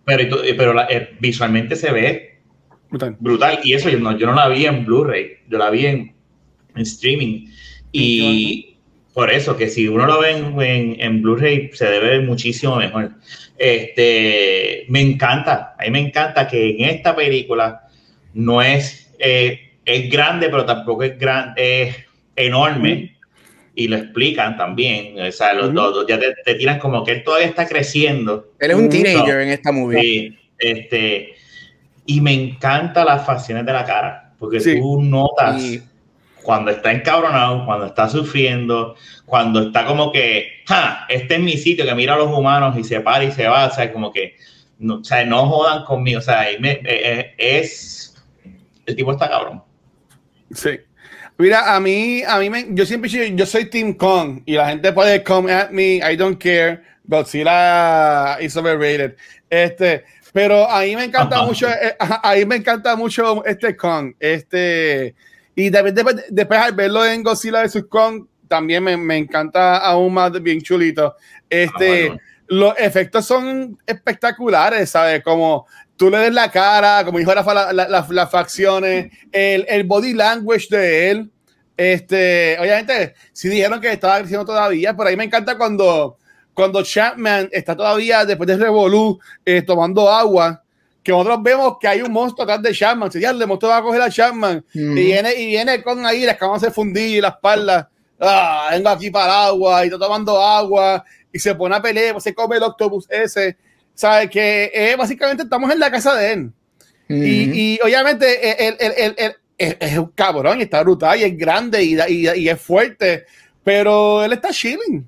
Pero, pero eh, visualmente se ve brutal. Y eso yo no, yo no la vi en Blu-ray, yo la vi en, streaming. Y por eso, que si uno lo ve en, en, Blu-ray, se debe ver muchísimo mejor. Este, me encanta, a mí me encanta que en esta película no es es grande, pero tampoco es grande, es enorme. Y lo explican también. O sea, los dos ya te, tiran como que él todavía está creciendo. Él es un teenager en esta movie. Sí, este, y me encanta las facciones de la cara, porque tú notas cuando está encabronado, cuando está sufriendo, cuando está como que, ja, este es mi sitio, que mira a los humanos y se para y se va, o sea, como que, no, o sea, no jodan conmigo, o sea, me, eh, es, el tipo está cabrón. Sí. Mira, a mí, a mí me, yo siempre yo soy Team Kong y la gente puede come at me, I don't care, Godzilla is overrated. Este, pero a mí me encanta mucho, eh, a mí me encanta mucho este Kong, este, y después, después, después al verlo en Godzilla vs. Kong, también me, me, encanta aún más bien chulito. Este, ah, los efectos son espectaculares, ¿sabes? Como tú le des la cara, como dijo Rafa, las facciones, el, el, body language de él. Este, obviamente, si dijeron que estaba creciendo todavía, pero ahí me encanta cuando, cuando Chapman está todavía después de Revolú eh, tomando agua, que nosotros vemos que hay un monstruo atrás de Chapman. Si ya el monstruo va a coger a Chapman y, viene, y viene con ahí, las camas se fundir y la espalda. Ah, vengo aquí para el agua y está tomando agua y se pone a pelear, se come el octopus ese ¿Sabes? Que eh, básicamente estamos en la casa de él. y, y, obviamente él, él, él, es un cabrón y está brutal y es grande y, y, es fuerte, pero él está chilling.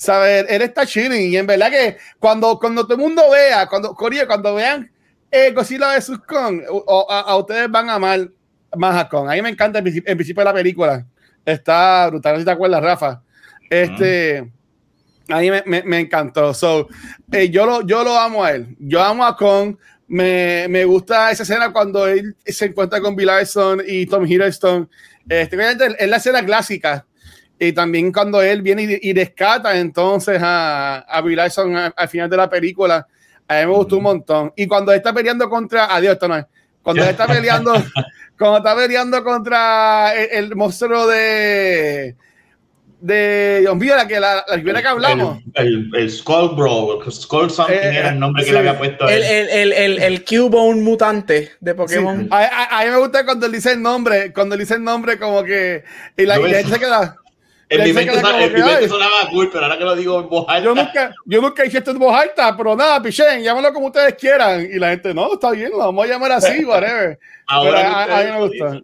¿Sabes? Él está chilling y en verdad que cuando, cuando todo el mundo vea, cuando, cuando vean eh, Godzilla de sus con, a, ustedes van a amar más a Kong. A mí me encanta el, principio de la película. Está brutal, si te acuerdas, Rafa. Este. A mí me, me, encantó. So, eh, yo, lo, yo lo amo a él. Yo amo a Kong. Me, me, gusta esa escena cuando él se encuentra con Bill Larson y Tom Hiddleston. Este, es la escena clásica. Y también cuando él viene y, rescata entonces a, a Bill Larson al final de la película. A mí me gustó un montón. Y cuando está peleando contra. Adiós, esto no es. Cuando está peleando. [LAUGHS] cuando está peleando contra el monstruo de de Dios mío, la que la, la primera que hablamos. El, el, Skull Bro, Skull Something eh, era el nombre que le había puesto. El, el, el, el, Cubone mutante de Pokémon. A, mí me gusta cuando él dice el nombre, cuando él dice el nombre, como que. Y la, gente se queda. En mi mente, sonaba cool, pero ahora que lo digo en voz alta. Yo nunca, yo nunca dije esto en voz alta, pero nada, pichen, llámalo como ustedes quieran. Y la gente, no, está bien, lo vamos a llamar así, [LAUGHS] whatever. Ahora a, mí me gusta.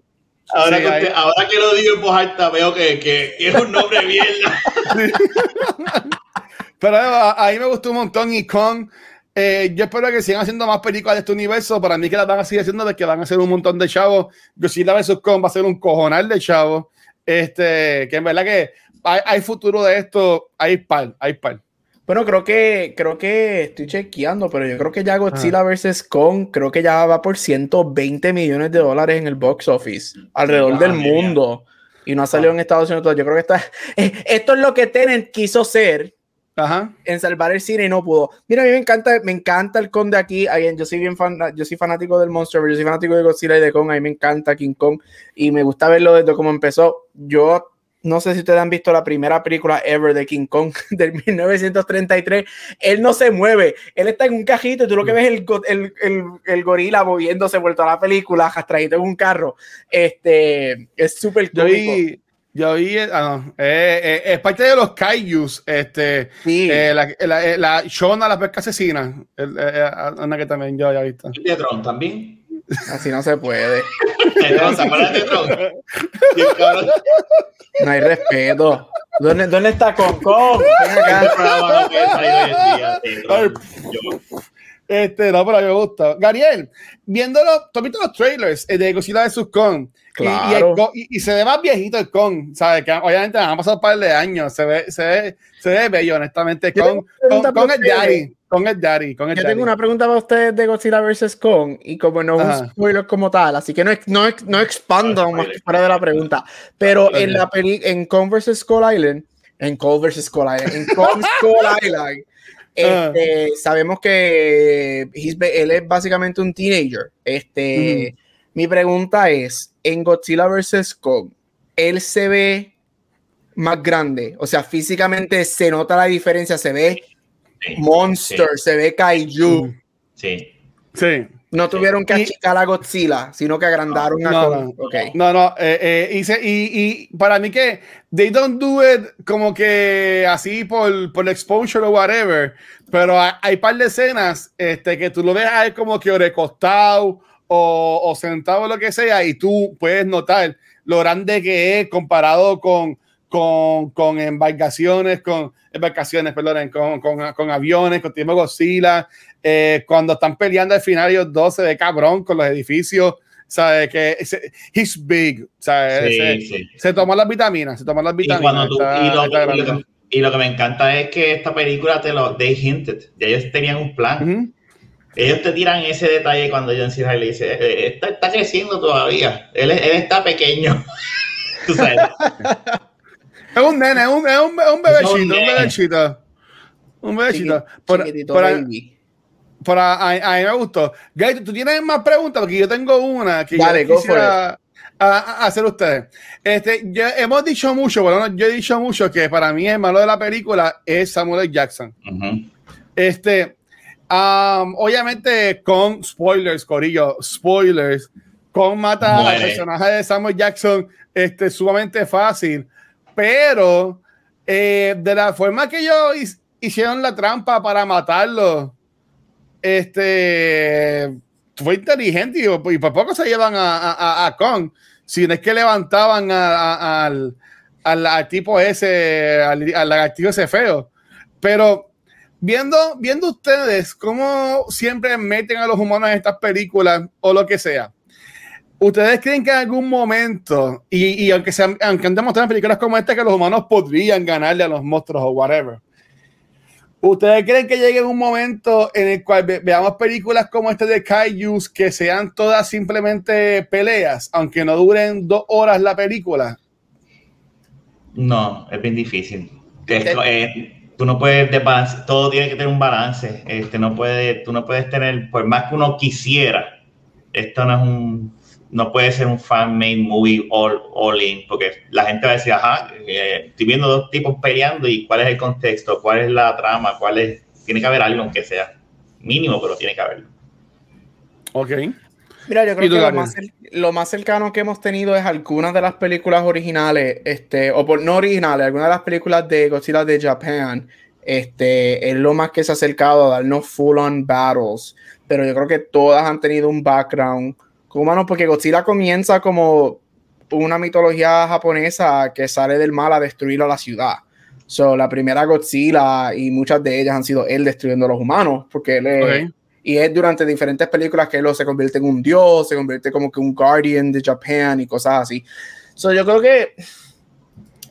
Ahora, que, ahora que lo digo en voz alta, veo que, que, es un nombre bien. [LAUGHS] Pero a, mí me gustó un montón y con Eh, yo espero que sigan haciendo más películas de este universo. Para mí que las van a seguir haciendo de que van a hacer un montón de chavos. Godzilla vs. Kong va a ser un cojonal de chavos. Este, que en verdad que hay, hay futuro de esto. Hay par, hay par. Bueno, creo que, creo que estoy chequeando, pero yo creo que ya Godzilla vs. Kong, creo que ya va por 120 millones de dólares en el box office alrededor Ah, del mira. mundo. Y no ha salido en Estados Unidos. Yo creo que está. eh, [LAUGHS] Esto es lo que Tenet quiso ser Ajá. en salvar el cine y no pudo. Mira, a mí me encanta, me encanta el Kong de aquí. Again, yo soy bien fan, yo soy fanático del Monster, yo soy fanático de Godzilla y de Kong. A mí me encanta King Kong y me gusta verlo desde cómo empezó. Yo no sé si ustedes han visto la primera película ever de King Kong [LAUGHS] del 1933. Él no se mueve, él está en un cajito y tú lo que ves es el, el, el, el gorila moviéndose vuelto a la película, arrastradito en un carro. Este es súper Yo cómico. vi, yo vi, ah, no, eh, eh, es parte de los kaijus, este, Sí. eh, la, la, eh, la Shona, la pesca asesina, el, eh, eh, una que también yo había visto. ¿Y de Tron también? Así no se puede. ¿De Tron? ¿Se acuerdan de Tron? [LAUGHS] No hay respeto. ¿Dónde, dónde está acá. Este no Este, no, pero a mí me gusta. Gabriel, viéndolo, ¿tú has visto los trailers eh, de Godzilla Kong? Y- Y, el Claro. Y- y se ve más viejito el Kong, ¿sabes? Que obviamente han pasado un par de años, se ve, se ve, se ve bello, honestamente. Kong para es ustedes. daddy, Kong es daddy, Kong es Yo daddy. tengo una pregunta para ustedes de Godzilla vs. Kong y como no es un spoiler como tal, así que no, no, no expando No más fuera de la pregunta, pero Ok. en la peli en Kong vs. Skull Island, en Kong vs. Skull Island, en Kong [LAUGHS] Skull Island, Ah. este, sabemos que él es básicamente un teenager. Este, mi pregunta es, en Godzilla vs. Kong, él se ve más grande, o sea, físicamente se nota la diferencia, se ve sí, monster, se ve kaiju. Sí. Sí. No tuvieron que achicar a Godzilla, sino que agrandaron a No, Kong. no. No, no, eh, eh, y, se- y, y para mí que they don't do it como que así por, por exposure o whatever, pero hay, hay par de escenas este, que tú lo ves ahí como que recostado o, o sentado o lo que sea y tú puedes notar lo grande que es comparado con, con, con embarcaciones, con embarcaciones, perdón, con, con, con aviones, con Timo Godzilla, eh, cuando están peleando al final ellos dos se ve cabrón con los edificios, ¿sabes? Que ese- he's big, ¿sabes? Sí, se, sí. se tomó las vitaminas, se tomó las vitaminas. tú- y lo, y lo que, y lo que me encanta es que esta película te lo they hinted, ya ellos tenían un plan. Ujú. Ellos te tiran ese detalle cuando John C. Reilly dice, "Eh, está, está creciendo todavía, él, él está pequeño. [LAUGHS] Tú sabes, Es un nene, es un, es un, es un bebecito, un, bebecito. Un bebecito. Por, Chiquitito por- baby. por a, a- a mí me gustó. Gary, ¿tú tienes más preguntas? Porque yo tengo una que Dale, yo quisiera a- a- hacer ustedes. Este, ya hemos dicho mucho, bueno, yo he dicho mucho que para mí el malo de la película es Samuel L. Jackson. Este, am, obviamente con spoilers, Corillo, spoilers, con mata al Muere. personaje de Samuel Jackson este, sumamente fácil, pero eh, de la forma que ellos hi- hicieron la trampa para matarlo, este, fue inteligente y, y por poco se llevan a, a, a- Kong, si no es que levantaban a- al, al, al tipo ese, al, al lagartijo ese feo, pero viendo, viendo ustedes cómo siempre meten a los humanos en estas películas o lo que sea, ¿ustedes creen que en algún momento, y, y aunque, sean, aunque han demostrado en películas como esta que los humanos podrían ganarle a los monstruos o whatever, ¿ustedes creen que llegue un momento en el cual ve- veamos películas como esta de Kaijus que sean todas simplemente peleas, aunque no duren dos horas la película? No, es bien difícil. Esto, eh, tú no puedes desbalance, todo tiene que tener un balance. Este, no puede, tú no puedes tener, por más que uno quisiera, esto no es un, no puede ser un fan-made movie all, all in, porque la gente va a decir, ajá, eh, estoy viendo dos tipos peleando y cuál es el contexto, cuál es la trama, cuál es, tiene que haber algo aunque sea mínimo, pero tiene que haberlo. Ok. Mira, yo ¿Y creo que lo más, lo más cercano que hemos tenido es algunas de las películas originales, este, o por, no originales, algunas de las películas de Godzilla de Japan, este, es lo más que se ha acercado a darnos full on battles, pero yo creo que todas han tenido un background humano, porque Godzilla comienza como una mitología japonesa que sale del mal a destruir a la ciudad. So, la primera Godzilla y muchas de ellas han sido él destruyendo a los humanos, porque él es, y es durante diferentes películas que él se convierte en un dios, se convierte como que un guardian de Japan y cosas así. So, yo creo que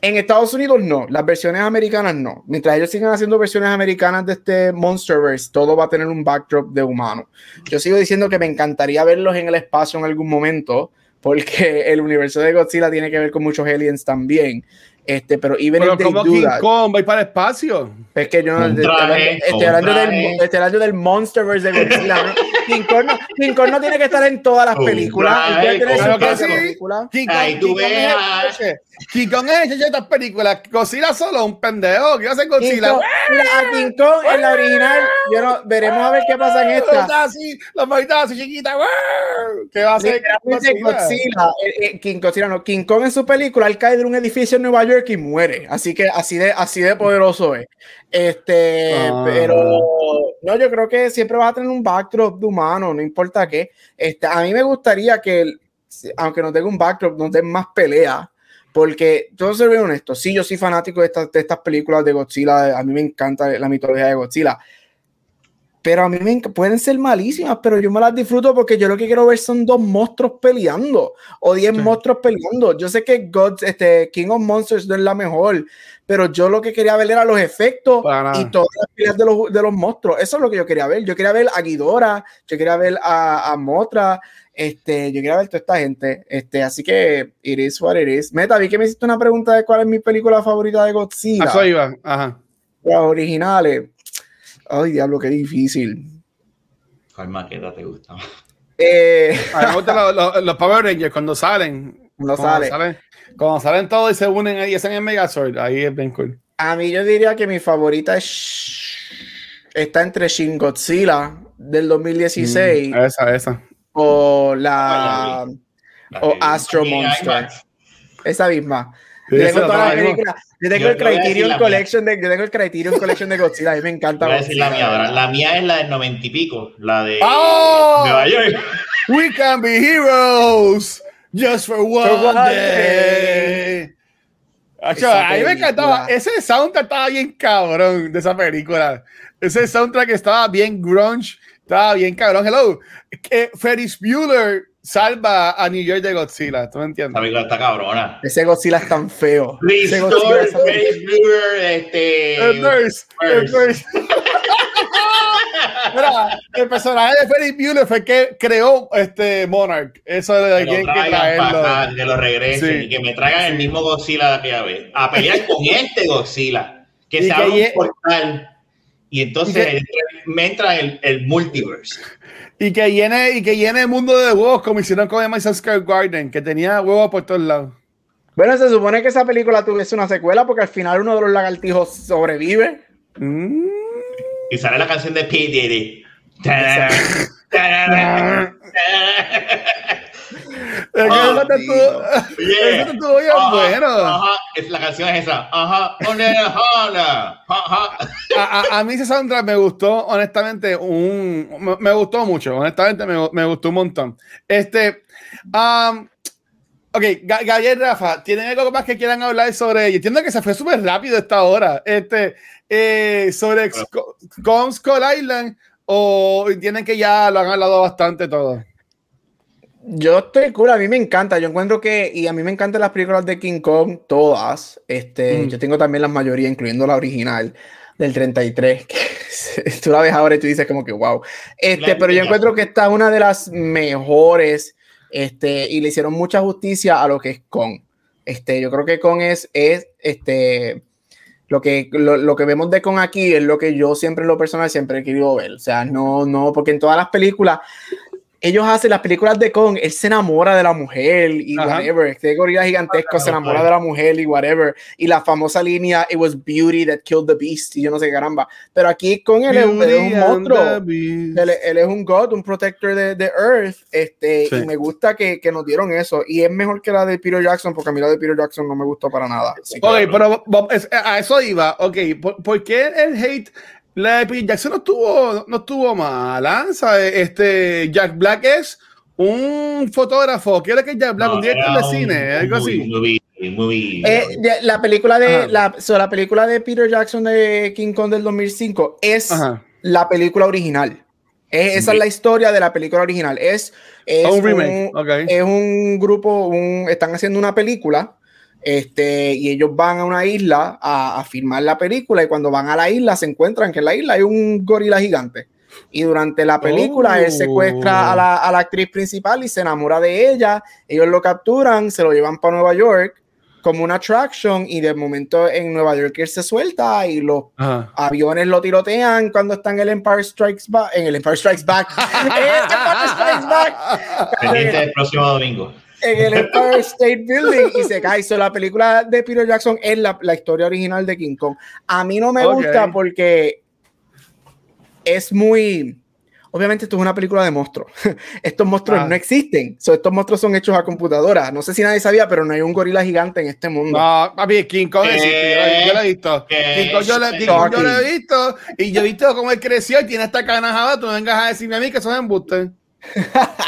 en Estados Unidos no, las versiones americanas no. Mientras ellos sigan haciendo versiones americanas de este Monsterverse, todo va a tener un backdrop de humano. Yo sigo diciendo que me encantaría verlos en el espacio en algún momento, porque el universo de Godzilla tiene que ver con muchos aliens también. Este, pero even pero como King Kong va para el espacio. Es que yo no estoy hablando, del, estoy hablando del Monsterverse de Godzilla. King, Kong no, King Kong no tiene que estar en todas las películas. Claro que sí. King Kong, tú. King Kong es hecho estas películas. Godzilla solo, un pendejo. ¿Qué hace Godzilla? King Kong, la King Kong en la original. Yo no, veremos a ver qué pasa en esta. Las manitas así chiquitas. ¿Qué va a hacer? Godzilla? Godzilla eh, eh, King, Godzilla no. King Kong en su película, él cae de un edificio en Nueva York y muere. Así que así de, así de poderoso es. Este, ah. pero no, yo creo que siempre vas a tener un backdrop de no importa qué. Este, a mí me gustaría que, aunque no tenga un backdrop, no den más pelea porque yo soy honesto, sí, yo soy fanático de estas, de estas películas de Godzilla, a mí me encanta la mitología de Godzilla, pero a mí me pueden ser malísimas, pero yo me las disfruto porque yo lo que quiero ver son dos monstruos peleando o diez monstruos peleando. Yo sé que God, este, King of Monsters no es la mejor, pero yo lo que quería ver era los efectos y todas las peleas de los, de los, monstruos. Eso es lo que yo quería ver. Yo quería ver a Ghidorah, yo quería ver a, a Motra, este, yo quiero ver toda esta gente. Este, así que it is what it is. Meta, vi que me hiciste una pregunta de cuál es mi película favorita de Godzilla. Eso iba, ajá. Las originales. Ay, diablo, qué difícil. ¿Cuál maqueta te gusta? Eh, a [LAUGHS] mí me gustan los, los, Power Rangers cuando salen. Cuando, salen. Cuando salen todos y se unen ahí, hacen el Megazord. Ahí es bien cool. A mí yo diría que mi favorita es. Está entre Shin Godzilla del 2016. Mm, esa, esa o la, o Astro Monster. Esa misma. Yo tengo toda la película. Yo tengo el Criterion Collection de, yo tengo el Criterion Collection de Godzilla. A mí me encanta. Voy a decir la mía La mía es la del noventa y pico, la de oh, Nueva York. [LAUGHS] We can be heroes just for one, for one day. a mí me encantaba. Ese soundtrack estaba bien cabrón de esa película. Ese soundtrack estaba bien grunge estaba bien cabrón. Hello. Que Ferris Bueller salva a New York de Godzilla. ¿Tú me entiendes? Está cabrona. Ese Godzilla es tan feo. Ese Godzilla es este. El nurse. El nurse. [LAUGHS] Mira, el personaje de Ferris Bueller fue el que creó este Monarch. Eso de que, que traerlo. que lo regresen y que me traigan el mismo Godzilla de aquella vez. A pelear con [LAUGHS] este Godzilla. Que se abra un portal y entonces me entra el, el, multiverse. Y que llene, y que llene el mundo de huevos, como hicieron con Madison Square Garden, que tenía huevos por todos lados. Bueno, se supone que esa película tuviese una secuela porque al final uno de los lagartijos sobrevive. Mm. Y sale la canción de P. Diddy. [LAUGHS] Oh, estuvo, eso [LAUGHS] estuvo bien bueno. Ajá, es, la canción es esa. Ajá. A, a, mí ese soundtrack me gustó, honestamente, un, me, gustó mucho. Honestamente, me, me, gustó un montón. Este, um, ok, Gabriel Rafa, ¿tienen algo más que quieran hablar sobre ella? Entiendo que se fue súper rápido esta hora. Este, eh, sobre Kong Skull Island, o tienen que ya lo han hablado bastante todo. Yo estoy cool, a mí me encanta. Yo encuentro que, y a mí me encantan las películas de King Kong, todas. Este, mm. Yo tengo también las mayoría, incluyendo la original del 33. Que [LAUGHS] tú la ves ahora y tú dices, como que wow. Este, pero yo encuentro que esta es una de las mejores. Este, y le hicieron mucha justicia a lo que es Kong. Este, yo creo que Kong es, es este, lo que, lo, lo, que vemos de Kong aquí es lo que yo siempre en lo personal siempre he querido ver. O sea, no, no, porque en todas las películas ellos hacen las películas de Kong, él se enamora de la mujer y whatever. Este gorila gigantesco se enamora de la mujer y whatever. Y la famosa línea, it was beauty that killed the beast, y yo no sé caramba. Pero aquí con él, es un, monstruo. Él, es un god, un protector de, de Earth. Este, Y me gusta que, que, nos dieron eso. Y es mejor que la de Peter Jackson, porque a mí la de Peter Jackson no me gustó para nada. ok, pero a eso iba. Ok, ¿por, ¿por qué el hate? La de Jackson no estuvo, no estuvo mala, Este, Jack Black es un fotógrafo. ¿Qué era que Jack Black? un director de cine, algo así. muy. Eh, la película de la, so, la película de Peter Jackson de King Kong del 2005 es Ajá. la película original. Es- esa es la historia de la película original. Es, es Oh, un es un grupo, un, están haciendo una película este, y ellos van a una isla a, a filmar la película y cuando van a la isla se encuentran que en la isla hay un gorila gigante. Y durante la película él Oh. secuestra a la, a la actriz principal y se enamora de ella. Ellos lo capturan, se lo llevan para Nueva York como una attraction y de momento en Nueva York él se suelta y los Ajá. aviones lo tirotean cuando está en el Empire Strikes Back. En el Empire Strikes Back. en el Empire Strikes Back. Pendiente del próximo domingo. En el Empire State Building y se cae. So, la película de Peter Jackson es la, la historia original de King Kong. A mí no me gusta porque es muy. Obviamente, esto es una película de monstruos. [LAUGHS] Estos monstruos Ah. no existen. So, estos monstruos son hechos a computadora. No sé si nadie sabía, pero no hay un gorila gigante en este mundo. No, papi, King Kong existe, yo, yo lo he visto. King Kong yo, lo- King Kong yo lo he visto y yo he visto cómo él creció y tiene esta canajada. Tú no vengas a decirme a mí que son embustes.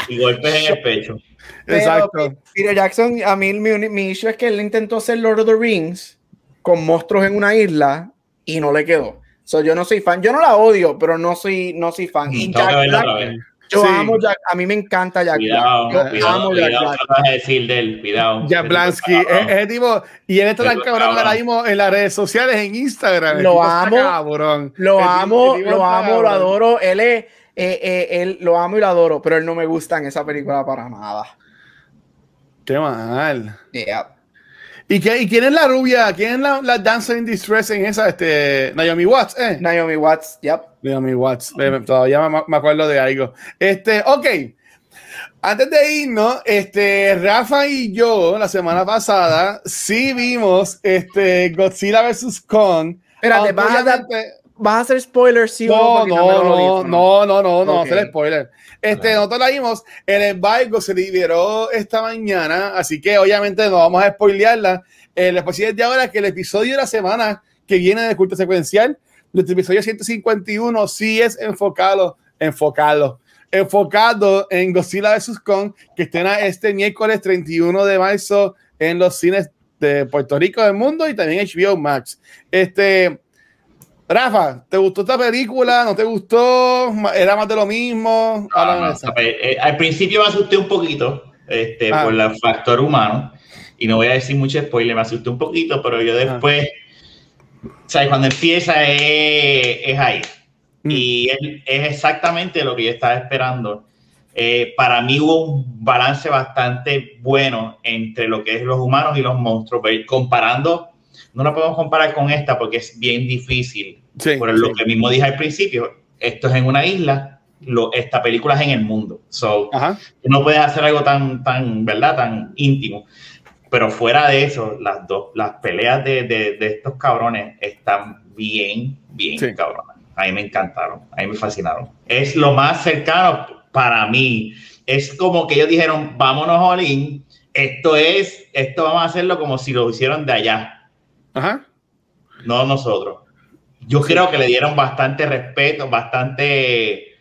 Y golpes en el pecho. Pero Exacto. Peter Jackson, a mí mi, mi issue es que él intentó hacer Lord of the Rings con monstruos en una isla y no le quedó. So, yo no soy fan. Yo no la odio, pero no soy, no soy fan. Y Tengo que Jack verla Black, yo Sí. amo Jack. A mí me encanta Jack Cuidado, Black. Yo cuidado, amo Jack cuidado. Black. ¿Qué vas a decir de él? Cuidado. Jack Blansky, Ese tipo es, tipo, y él está tan cabrón ahora mismo en las redes sociales, en Instagram. El Lo amo, cabrón. Lo El amo, el tipo lo está amo, lo adoro. Él es, eh, eh, él lo amo y lo adoro, pero él no me gusta en esa película para nada. Qué mal. Yeah. ¿Y, qué, ¿Y quién es la rubia? ¿Quién es la, la dancer in distress en esa? Este, Naomi Watts, ¿eh? Naomi Watts, yep. Naomi Watts. Eh, Todavía me, me acuerdo de algo. Este, ok. Antes de irnos, este, Rafa y yo, la semana pasada, sí vimos este, Godzilla vs. Kong. Espérate, vas a dar- ¿Vas a hacer spoilers, sí No, no, no, no, no, no, no, hacer spoiler. Este, nosotros la vimos, el embargo se liberó esta mañana, así que obviamente no vamos a spoilearla. El especial de ahora que el episodio de la semana que viene de culto secuencial, nuestro episodio 151 sí es enfocado, enfocado, enfocado en Godzilla vs. Kong, que estrena este miércoles 31 de marzo en los cines de Puerto Rico del mundo y también HBO Max. Este, Rafa, ¿te gustó esta película? ¿No te gustó? ¿Era más de lo mismo? Ah, eso. eh, al principio me asusté un poquito este, Ah. por el factor humano y no voy a decir mucho spoiler, me asusté un poquito, pero yo después, ¿sabes? Cuando empieza es, es ahí Mm. y es, es exactamente lo que yo estaba esperando. Eh, para mí hubo un balance bastante bueno entre lo que es los humanos y los monstruos, comparando, no lo podemos comparar con esta porque es bien difícil Sí, por sí. lo que mismo dije al principio, esto es en una isla, lo, esta película es en el mundo. So, Ajá. no puedes hacer algo tan, tan, ¿verdad? Tan íntimo. Pero fuera de eso, las dos, las peleas de, de, de estos cabrones están bien, bien Sí. cabronas. A mí me encantaron, a mí me fascinaron. Es lo más cercano para mí. Es como que ellos dijeron, vámonos, Olin. Esto es, esto vamos a hacerlo como si lo hicieron de allá Ajá. no nosotros. Yo creo que le dieron bastante respeto, bastante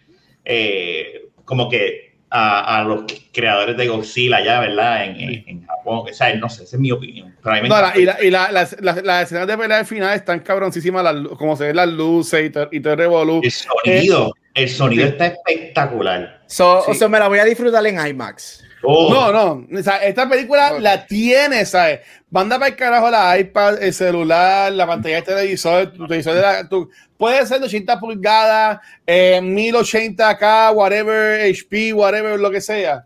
eh, como que a, a los creadores de Godzilla ya, ¿verdad? En, en- en Japón. O sea, no sé, esa es mi opinión. Pero a mí me No, la- y la- y la- las, las- las escenas de pelea al final están cabroncísimas, como se ven las luces y todo, y todo el revolú. el sonido, el sonido Sí. está espectacular. So, Sí. O sea, me la voy a disfrutar en IMAX. Oh, No, no, o sea, esta película la tiene, ¿sabes? Manda para el carajo la iPad, el celular, la pantalla de televisor, tu televisor de la, tu- puede ser de 80 pulgadas, eh, 1080K, whatever, HP, whatever, lo que sea.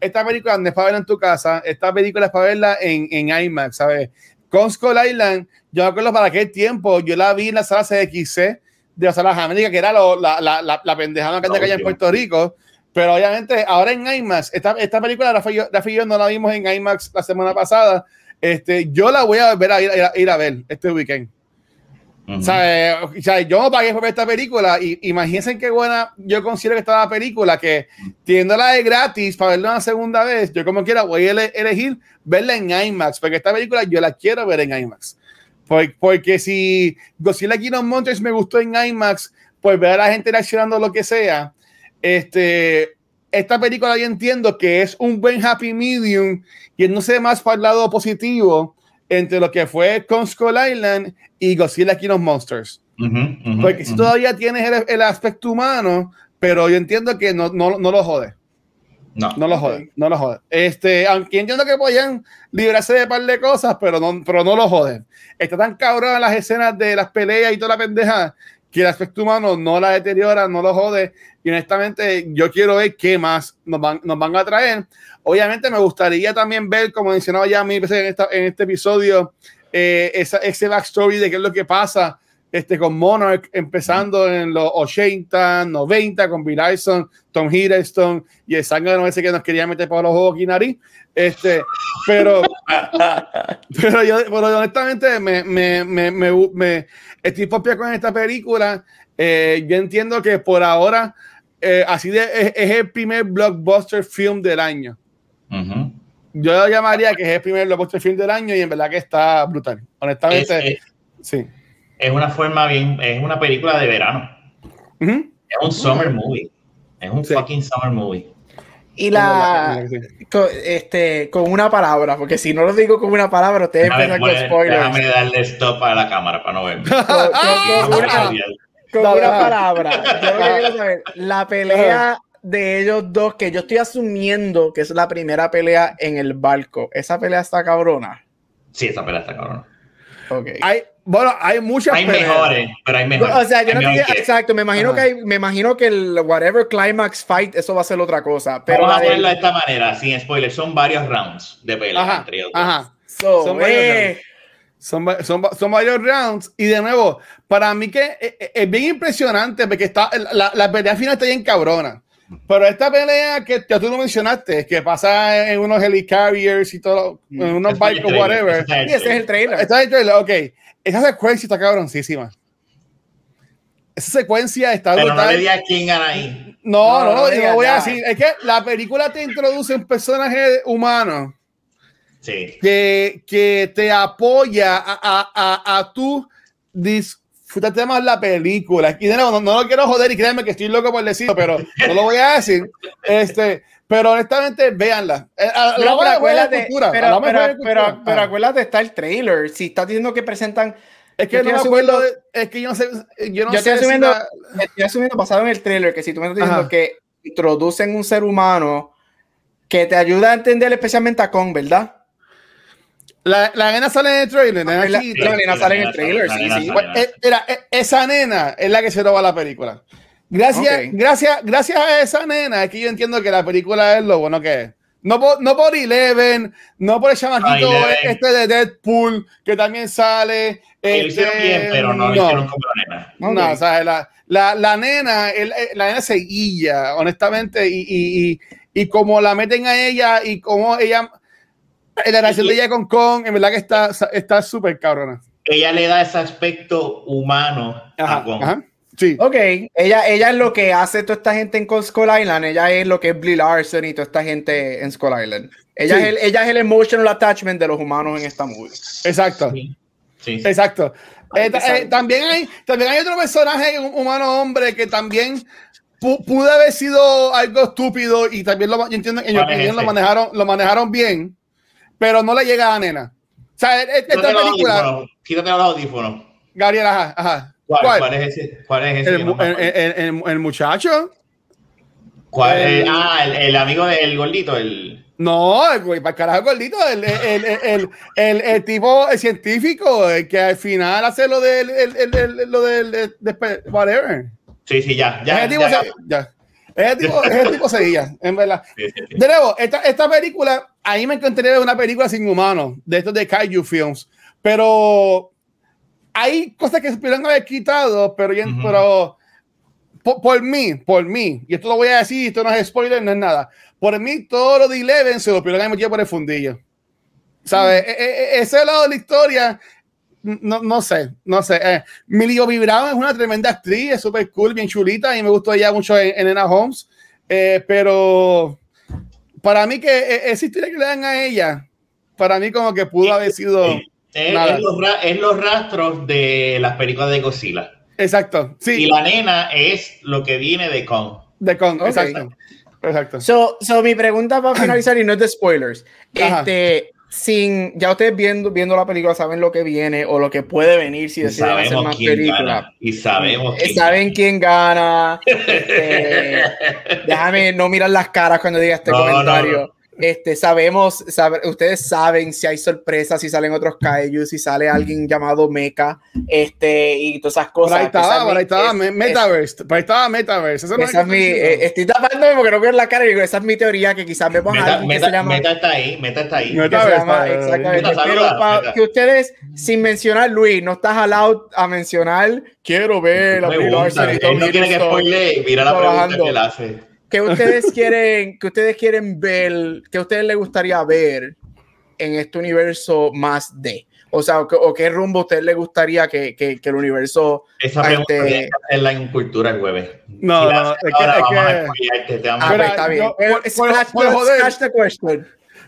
Esta película no es para verla en tu casa, esta película es para verla en, en IMAX, ¿sabes? Con Skull Island, yo me acuerdo para aquel tiempo, yo la vi en la sala CXC de las salas América, que era lo- la, la, la, la pendejada que había en Puerto Rico. Pero obviamente, ahora en IMAX, esta, esta película, Rafa y, yo, Rafa y yo no la vimos en IMAX la semana pasada. Este, yo la voy a volver a ir, a ir a, ver este weekend. sea, eh, o sea, yo no pagué por ver esta película y imagínense qué buena yo considero que está la película, que teniéndola de gratis para verla una segunda vez, yo como quiera voy a ele- elegir verla en IMAX, porque esta película yo la quiero ver en IMAX. Por- porque si Godzilla King of Monsters me gustó en IMAX, pues ver a la gente reaccionando lo que sea, este, esta película yo entiendo que es un buen happy medium y no sé más para el lado positivo entre lo que fue con Skull Island y Godzilla King of Monsters. Porque si todavía tienes el, aspecto humano, pero yo entiendo que no, no, no lo jode. No. No lo jode, no lo jode. Este, aunque entiendo que podían librarse de un par de cosas, pero no, pero no lo joden. Está tan cabrón las escenas de las peleas y toda la pendeja que el aspecto humano no la deteriora, no lo jode. Y honestamente, yo quiero ver qué más nos van, nos van a traer. Obviamente, me gustaría también ver, como mencionaba ya mil veces en, esta, en este episodio, eh, esa, ese backstory de qué es lo que pasa este, con Monarch empezando en los 80, 90, con Bill Ison, Tom Hiddleston y el no ese que nos quería meter por los ojos y nariz. Este, pero, [LAUGHS] pero yo, honestamente me, me, me, me, estoy propia con esta película. Eh, yo entiendo que por ahora eh, así de, es, el primer blockbuster film del año. Yo lo llamaría que es el primer blockbuster film del año y en verdad que está brutal. Honestamente, sí es una forma bien, es una película de verano. Es un summer movie. Es un fucking summer movie. Y la, con, este, con una palabra, porque si no lo digo con una palabra, ustedes empiezan con spoilers. Déjame darle stop a la cámara para no verme. [LAUGHS] [LAUGHS] Con, una, palabra. Yo saber, la pelea de ellos dos, que yo estoy asumiendo que es la primera pelea en el barco. ¿Esa pelea está cabrona? Sí, esa pelea está cabrona. Okay. Hay, bueno, hay muchas. Hay mejores, pero hay mejores. O sea, yo no te exacto. Me imagino que hay, me imagino que el whatever climax fight, eso va a ser otra cosa. Pero Vamos a verlo de esta manera, sin spoiler. Son varios rounds de pelea ajá, entre otros. Ajá. son, varios son, son, son, varios rounds. Y de nuevo, para mí que es, eh, eh, es bien impresionante porque está, la, la pelea final está bien cabrona. Pero esta pelea que ya tú no mencionaste, que pasa en unos helicarriers y todo, en unos barcos, whatever. Y ese es el trailer. Este es el trailer, ok. Esa secuencia está cabroncísima. Esa secuencia está Pero brutal. no le di a quién ahí. No, no, no, no, voy a decir. Es que la película te introduce un personaje humano sí. que, que te apoya a, a, a, a tu disfrutarte más la película. No, lo quiero joder y créanme que estoy loco por decirlo, pero no lo voy a decir. Este, pero honestamente, véanla. Eh, pero, acuérdate, pero, pero, pero, acuérdate, está el trailer. Si estás diciendo que presentan. Es que no me acuerdo, es que yo no sé, yo no yo sé estoy asumiendo, estoy asumiendo basado en el trailer que si tú me estás diciendo que introducen un ser humano que te ayuda a entender especialmente a Kong, ¿verdad? La, la, nena sale en el trailer. La, la, nena sale en el trailer, sí, sí. Era, eh, esa nena es la que se roba la película. Gracias, gracias, gracias a esa nena es que yo entiendo que la película es lo bueno que es. No por, no por Eleven, no por el chamaquito este de Deadpool, que también sale. Este, hicieron bien, pero no, lo hicieron como la nena. No, o sea, la, la, la nena, el, la nena seguilla, honestamente, y, y, y, como la meten a ella y como ella la relación de ella con Kong, en verdad que está súper cabrona. Ella le da ese aspecto humano a Kong. Sí. Ok, ella, ella es lo que hace toda esta gente en Skull Island. Ella es lo que es Brie Larson y toda esta gente en Skull Island. Ella, es el, ella es el emotional attachment de los humanos en esta movie. Exacto. Sí. Exacto. Eh, eh, también, hay, también hay otro personaje, un humano hombre, que también pudo haber sido algo estúpido y también lo, yo entiendo que lo manejaron, lo manejaron bien pero no le llega a Nena. O sea, esta película. Quítate el audífono. Gabriel, ajá, ajá. ¿Cuál, ¿Cuál? es ese? ¿Cuál es ese? El, el, el, el muchacho. ¿Cuál? El, ah, el, amigo del gordito, el. No, el güey, para carajo gordito, el, el, el, el, el, tipo el científico, el que al final hace lo del, el, lo del, whatever. Sí, sí, ya, ya. Ese tipo, ya, ya. Ese tipo, ese tipo seguía, en verdad. De nuevo, esta, esta película a mí me encantaría ver una película sin humanos, de estos de Kaiju Films, pero hay cosas que se pudieron haber quitado, pero, pero por, mí, por mí, y esto lo voy a decir, esto no es spoiler, no es nada, por mí todo lo de Eleven se lo pudieron haber por el fundillo. ¿Sabes? E, e, e, ese lado de la historia, no, no sé, no sé. Eh, Millie Brown es una tremenda actriz, es súper cool, bien chulita, y me gustó ella mucho en, en Holmes, eh, pero para mí que e, esa historia que le dan a ella, para mí como que pudo haber sido... Es, los, rastros de las películas de Godzilla. Exacto, sí. Y la nena es lo que viene de Kong. De Kong, exacto. Exacto. So, so, mi pregunta para finalizar y no es de spoilers. Este, sin, ya ustedes viendo, viendo la película saben lo que viene o lo que puede venir si deciden hacer más películas. Y sabemos quién saben quién gana. [LAUGHS] Este, déjame no mirar las caras cuando diga este comentario. Este, sabemos, ustedes saben si hay sorpresas, si salen otros kaiju, si sale alguien llamado Mecha, este, y todas esas cosas. ahí estaba, ahí estaba, Metaverse, ahí estaba Metaverse. esa es mi, eh, estoy tapándome porque no veo la cara y digo, esa es mi teoría, que quizás vemos a alguien que se llama... Meta está ahí, Meta está ahí. exactamente. Pero para que ustedes, sin mencionar Luis, no estás allowed a mencionar, quiero ver la película. No quiere que spoile, mira la pregunta que él hace. ¿Qué ustedes quieren, que ustedes quieren ver, que a ustedes les gustaría ver en este universo más de? O sea, o, qué rumbo a ustedes les gustaría que, que, que el universo... Esa pregunta este... hacerla en cultura el jueves. No, no, es que... Es que... Está bien. question.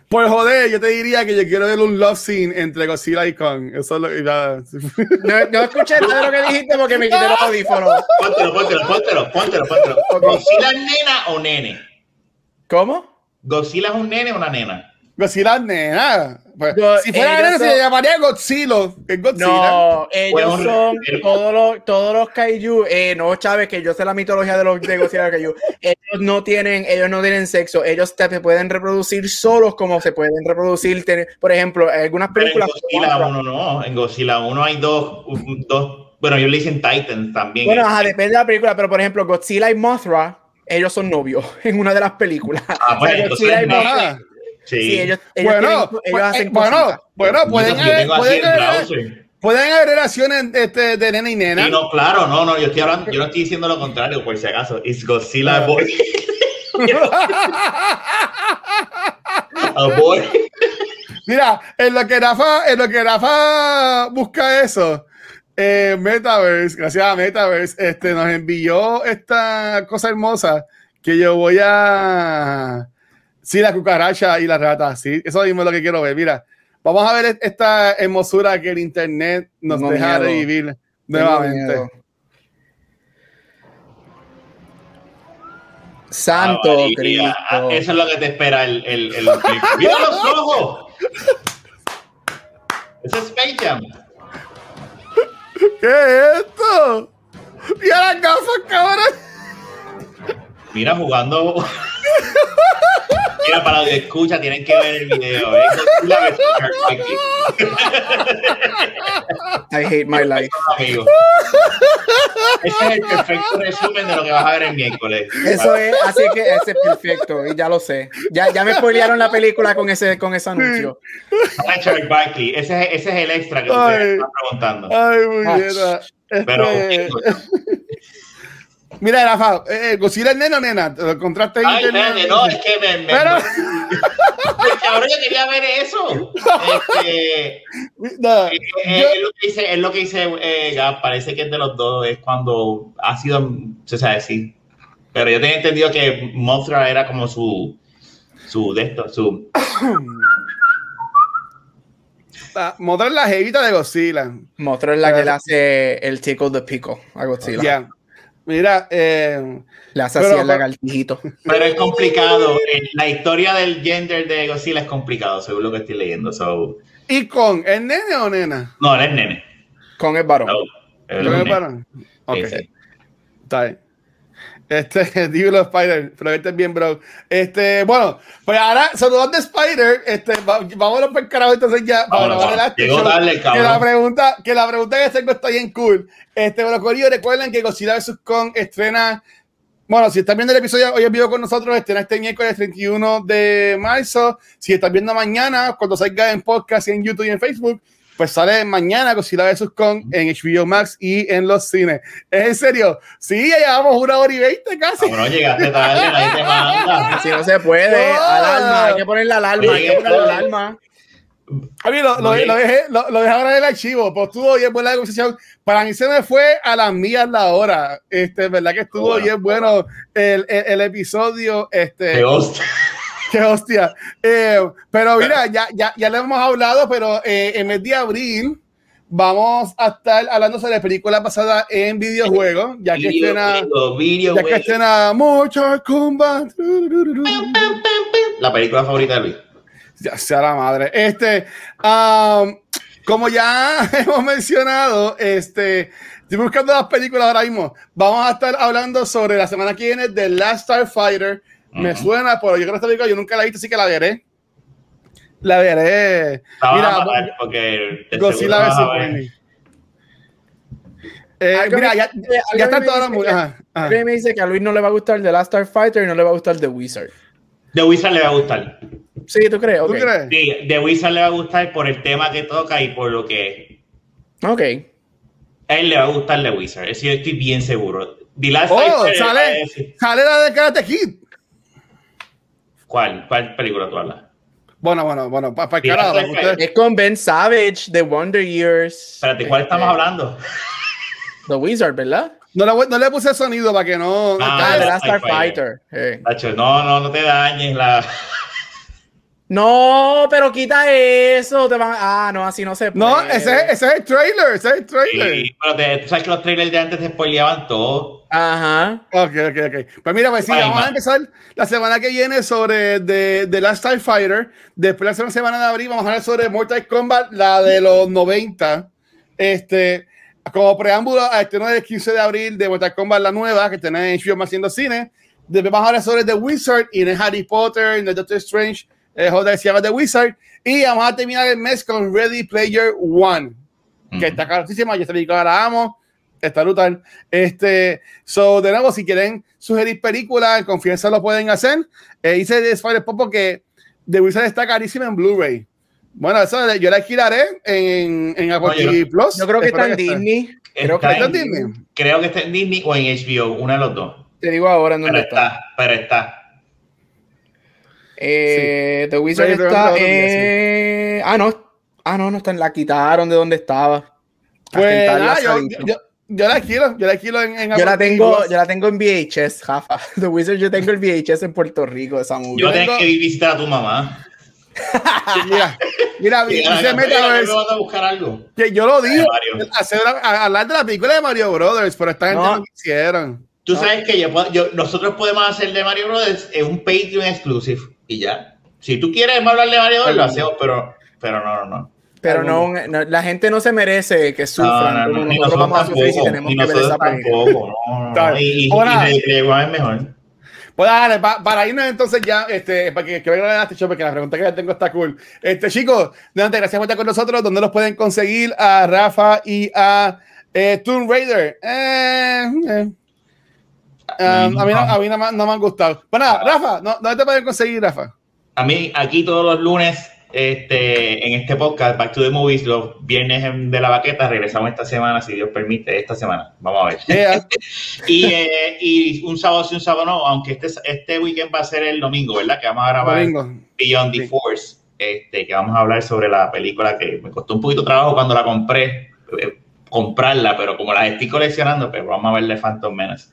Por joder, yo te diría que yo quiero ver un love scene entre Godzilla y Kong. Eso es lo que. No, no escuché nada de lo que dijiste porque me quité los audífonos. Póntelo, póntelo, póntelo, póntelo, póntelo. ¿Godzilla es nena o nene? ¿Cómo? ¿Godzilla es un nene o una nena? Godzilla nena. Pues, si fuera nena, se llamaría Godzilla. Godzilla. No, ellos son todos los, todos los kaiju. Eh, no, Chávez, que yo sé la mitología de los de Godzilla kaiju. Ellos no tienen, ellos no tienen sexo. Ellos se pueden reproducir solos como se pueden reproducir. por ejemplo, en algunas películas. en Godzilla 1 no. En Godzilla 1 hay dos, dos. Bueno, ellos le dicen Titan también. Bueno, ajá, depende de la película, pero por ejemplo, Godzilla y Mothra, ellos son novios [LAUGHS] en una de las películas. Ah, bueno, Godzilla y Mothra, Sí. ellos, bueno, ellos pues, hacen eh, bueno, bueno, pueden, haber, pueden, haber, pueden haber relaciones este, de nena y nena. no, claro, no, no, yo estoy hablando, yo no estoy diciendo lo contrario, por si acaso. It's Godzilla ah. boy. [LAUGHS] A boy. Mira, en lo que Rafa, en lo que Rafa busca eso, eh, Metaverse, gracias a Metaverse, este, nos envió esta cosa hermosa que yo voy a Sí, la cucaracha y la rata, sí. Eso mismo es lo que quiero ver. Mira, vamos a ver esta hermosura que el internet nos deja revivir nuevamente. Santo Cristo. Ah, eso es lo que te espera el. el, el, [LAUGHS] ¡Mira los ojos! Eso es Space Jam. ¿Qué es esto? ¡Mira las gafas, cabrón! Mira, jugando. [LAUGHS] Mira, para los que escuchan, tienen que ver el video. ¿eh? I hate my life. Ese es el perfecto resumen de lo que vas a ver el miércoles. Eso es, así que ese es perfecto, y ya lo sé. Ya, ya me spoilearon la película con ese, con ese anuncio. Richard Barkley, ese, es, ese es el extra que ustedes están preguntando. Ay, muy bien. Pero. Mira, Rafa, eh, eh, Godzilla es nena o nena. ¿Lo encontraste ahí? Ay, nene, no, es que me. me Pero... Cabrón, [LAUGHS] yo quería ver eso. Este, no, eh, yo... es, lo que dice, es lo que dice eh, parece que es de los dos, es cuando ha sido, se sabe decir. Pero yo tenía entendido que Mothra era como su, su de esto, su. Mothra es la jevita de Godzilla. Mothra es la que le hace el tickle de pico a Godzilla. Yeah. Mira, eh, le hace así el lagartijito. Pero es complicado. Eh, la historia del gender de Godzilla es complicado, según lo que estoy leyendo. ¿Y con ¿Es nene o nena? No, él es nene. Con el varón. ¿Con el varón? Ok. Está bien. Este, [LAUGHS] dímelo Spider, pero este es bien, bro. Este, bueno, pues ahora, saludando de Spider, este, vamos a los carajo entonces ya. Para la que la pregunta, que la pregunta que tengo está bien cool. Este, bueno, Corillo, recuerden que Godzilla vs. Kong estrena, bueno, si están viendo el episodio hoy en vivo con nosotros, estrena este miércoles 31 de marzo. Si están viendo mañana, cuando salga en podcast y en YouTube y en Facebook, pues sale mañana Godzilla vs. Kong en HBO Max y en los cines. ¿Es en serio? Sí, ya llevamos una hora y veinte casi. No, llegaste tarde, nadie te manda. [LAUGHS] Si no se puede, alarma, hay que poner la alarma, hay que poner la alarma. A mí lo, lo, lo, dejé, lo, lo dejé ahora en el archivo, pues estuvo bien buena la conversación. Para mí se me fue a las mías la hora. Este, verdad que estuvo bien bueno el, el, el episodio. Este, [LAUGHS] Qué hostia. Eh, pero mira, ya, ya, ya le hemos hablado, pero eh, en mes de abril vamos a estar hablando sobre la película basada en videojuegos, ya que estrena, ya que estrena mucho combat. La película favorita de Luis. Ya sea la madre. Este, um, como ya [LAUGHS] hemos mencionado, este, estoy buscando las películas ahora mismo. Vamos a estar hablando sobre la semana que viene de Last Starfighter. Me suena, pero yo creo que esta película yo nunca la he visto, así que la veré. La veré. La van a Mira, matar porque Godzilla vs. ver. Eh, mira, me- ya, ya están todas las dice mu- que- ajá, ajá. Alguien me dice que a Luis no le va a gustar The Last Starfighter y no le va a gustar The Wizard. The Wizard le va a gustar. Sí, ¿tú crees? ¿Tú Ok. crees? Sí, The Wizard le va a gustar por el tema que toca y por lo que Ok. a él le va a gustar The Wizard. Eso yo estoy bien seguro. The Last Oh, Fighter, sale, sale la de Karate Kid. ¿Cuál? ¿Cuál película tú hablas? Bueno, bueno, bueno, para Mira, carajo. esto es con Ben Savage de Wonder Years. Espérate, ¿cuál Este, estamos hablando? The Wizard, ¿verdad? No le, no le puse sonido para que no. Ah, Ah, The Last Starfighter. No, no, no te dañes la. No, pero quita eso. Te van... Ah, no, así no se puede. No, ese, es- ese es el trailer, ese es el trailer. Sí, pero te- tú sabes que los trailers de antes te spoileaban todo. Ajá. Ok, ok, ok. Pues mira, pues sí, vamos a empezar la semana que viene sobre The, The Last Starfighter. Después la segunda semana de abril vamos a hablar sobre Mortal Kombat, la de los 90. Este, como preámbulo a este del 15 de abril de Mortal Kombat, la nueva, que tenés en HBO haciendo cine. Después vamos a hablar sobre The Wizard y en Harry Potter, en The Doctor Strange, juego que se llama The Wizard. Y vamos a terminar el mes con Ready Player One que Ujú. está carísima, yo película la amo, está brutal. Este, so, de nuevo, si quieren sugerir películas, en confianza lo pueden hacer. Eh, hice de Spider Pop porque The Wizard está carísima en Blu-ray. Bueno, eso yo la alquilaré en, en Apple No, yo TV Plus. Yo creo que está en Disney. Creo que Está ¿Está en en- Disney? Creo que está en Disney o en HBO, una de los dos. Te digo ahora en Pero dónde está. está, pero está. Eh, The Wizard Pero está. día, eh, Ah, no. Ah, no, no está. La quitaron de donde estaba. Pues nada, yo, salita. yo, yo la alquilo, yo la alquilo en, en Yo la tengo, Plus. yo la tengo en VHS, Jafa. [LAUGHS] The Wizard, yo tengo el VHS en Puerto Rico, esa movie. Yo tengo- que visitar a tu mamá. Mira, mira, Y dice ahora, Metaverse, ¿me vas a buscar algo? que yo lo dije, hacer, a- hablar de la película de Mario Brothers, pero esta gente No. no quisieron. Tú No. sabes que yo puedo- yo- nosotros podemos hacer de Mario Brothers en un Patreon exclusive y ya. Si tú quieres hablar de Mario Brothers, lo hacemos, pero, pero no, no, no. Pero no, no, la gente no se merece que sufran No, no, como no, ni nosotros vamos a sufrir si tenemos que ver nosotros esa película. Y, y, es mejor. Pues dale, pa- para irnos entonces ya, este, para que, que vengan a este show, porque la pregunta que ya tengo está cool. Este, chicos, gracias por estar con nosotros. ¿Dónde los pueden conseguir a Rafa y a eh, Tomb Raider? Eh, eh. Ah, a mí, no, a mí no, me- no me han gustado. Bueno, nada, Rafa, ¿no- ¿dónde te pueden conseguir, Rafa? A mí, aquí todos los lunes, este, en este podcast, Back to the Movies, los viernes de la baqueta, regresamos esta semana, si Dios permite, esta semana. Vamos a ver. Yeah. [LAUGHS] Y, eh, y un sábado sí, un sábado no, aunque este, este weekend va a ser el domingo, ¿verdad? Que vamos a grabar Domingo. Beyond the Sí. Force, este, que vamos a hablar sobre la película que me costó un poquito de trabajo cuando la compré, eh, comprarla, pero como la estoy coleccionando, pues vamos a ver de Phantom Menace.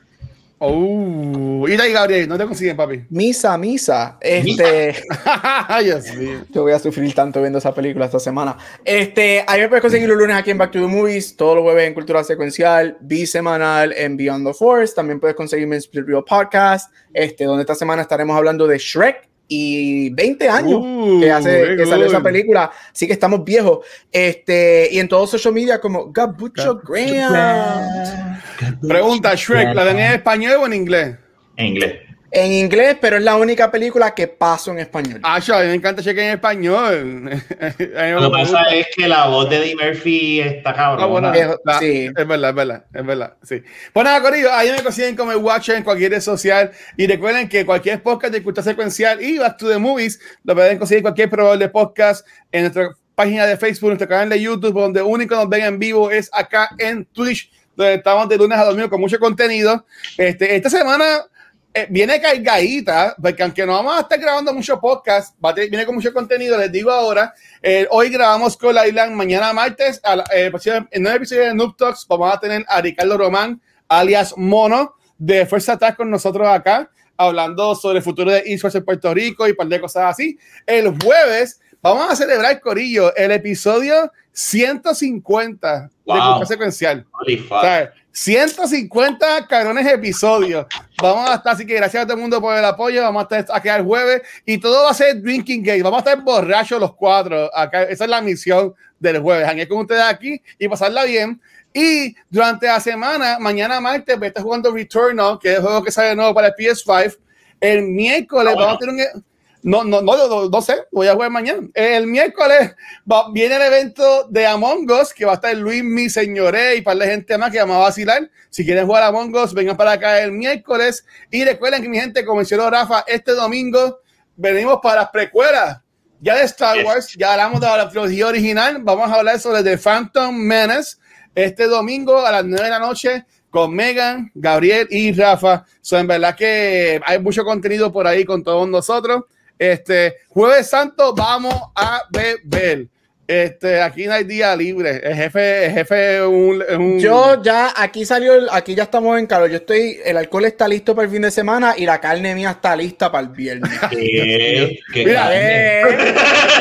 Oh, y ahí, Gabriel, ¿no te consiguen, papi? Misa, misa. Este. [LAUGHS] Mío. Yo voy a sufrir tanto viendo esa película esta semana. Este, ahí me puedes conseguir los lunes aquí en Back to the Movies, todos los jueves en Cultura Secuencial, bisemanal en Beyond the Force. También puedes conseguirme en Split Real Podcast, este, donde esta semana estaremos hablando de Shrek y 20 años Uh, que hace que salió esa película. Así que estamos viejos. Este, y en todos social media como Gabucho Graham. Pregunta, Shrek, ¿la ven en español o en inglés? En inglés. En inglés, pero es la única película que paso en español. Ah, yo, a mí me encanta Shrek en español. [LAUGHS] Lo que pasa es que la voz de Eddie Murphy está cabrón. Ah, bueno, la- sí. Es verdad, es verdad, es verdad, sí. Pues nada, Corillo, ahí me consiguen como el Watcher en cualquier red social y recuerden que cualquier podcast de cultura secuencial y Back to the Movies lo pueden conseguir en cualquier proveedor de podcast en nuestra página de Facebook, nuestro canal de YouTube, donde único nos ven en vivo es acá en Twitch, donde estamos de lunes a domingo con mucho contenido. Este, esta semana eh, viene cargadita, porque aunque no vamos a estar grabando mucho podcast, va a tener- viene con mucho contenido, les digo ahora. Eh, hoy grabamos con la Island, mañana martes, a la- eh, próximo- en el episodio de Noob Talks, vamos a tener a Ricardo Román, alias Mono, de Fuerza Attack con nosotros acá, hablando sobre el futuro de esports en Puerto Rico y un par de cosas así. El jueves Vamos a celebrar, Corillo, el episodio 150 Wow. de Cultura Secuencial. O sea, 150 cabrones episodios. Vamos a estar, así que gracias a todo el mundo por el apoyo. Vamos a estar aquí el jueves y todo va a ser Drinking Game. Vamos a estar borrachos los cuatro. Acá, esa es la misión del jueves. Hangué con ustedes aquí y pasarla bien. Y durante la semana, mañana martes, voy a estar jugando Returnal, que es el juego que sale nuevo para el PS5. El miércoles Ah, bueno. vamos a tener un. No, no, no, no, no sé, voy a jugar mañana. El miércoles va- viene el evento de Among Us, que va a estar Luis, mi señoré y para la gente más que vamos a vacilar. Si quieren jugar a Among Us, vengan para acá el miércoles. Y recuerden que mi gente, como mencionó Rafa, este domingo venimos para las precuelas. Ya de Star. Wars, ya hablamos de la trilogía original. Vamos a hablar sobre The Phantom Menace este domingo a las 9 de la noche con Megan, Gabriel y Rafa. So, en verdad que hay mucho contenido por ahí con todos nosotros. Este Jueves Santo vamos a beber. Este, aquí no hay día libre. El jefe, el jefe es un, Yo ya, aquí salió, el- aquí ya estamos en calor. Yo estoy, el alcohol está listo para el fin de semana y la carne mía está lista para el viernes. [LAUGHS] ¿Qué? ¿Qué Mira, tal? Eh,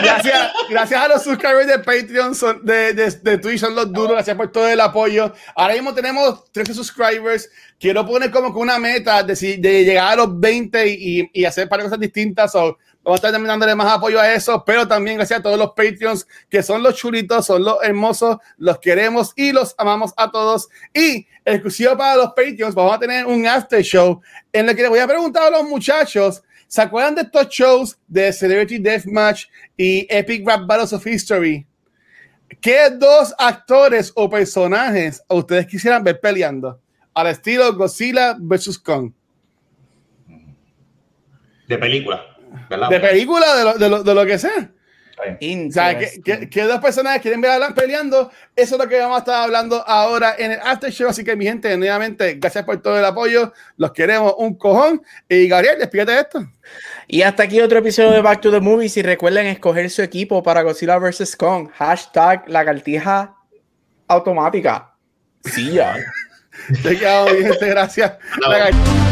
gracias, gracias a los subscribers de Patreon, son, de, de, de Twitch, son los duros. Gracias por todo el apoyo. Ahora mismo tenemos 13 subscribers. Quiero poner como que una meta de, si- de llegar a los 20 y, y hacer para cosas distintas. So, vamos a estar dándole más apoyo a eso, pero también gracias a todos los Patreons que son los chulitos, son los hermosos, los queremos y los amamos a todos. Y exclusivo para los Patreons, vamos a tener un after show en el que les voy a preguntar a los muchachos. ¿Se acuerdan de estos shows de Celebrity Deathmatch y Epic Rap Battles of History? ¿Qué dos actores o personajes ustedes quisieran ver peleando? Al estilo Godzilla vs. Kong. De película, ¿verdad? De película, de lo, de lo, de lo que sea. O sea, ¿qué, interesting. qué, qué dos personajes quieren ver a peleando? Eso es lo que vamos a estar hablando ahora en el After Show. Así que, mi gente, nuevamente, gracias por todo el apoyo. Los queremos un cojón. Y Gabriel, despídete de esto. Y hasta aquí otro episodio de Back to the Movies. Y recuerden escoger su equipo para Godzilla vs. Kong. Hashtag la cartija automática. Sí, ya. [LAUGHS] Te quedamos, mi gente. Gracias. No.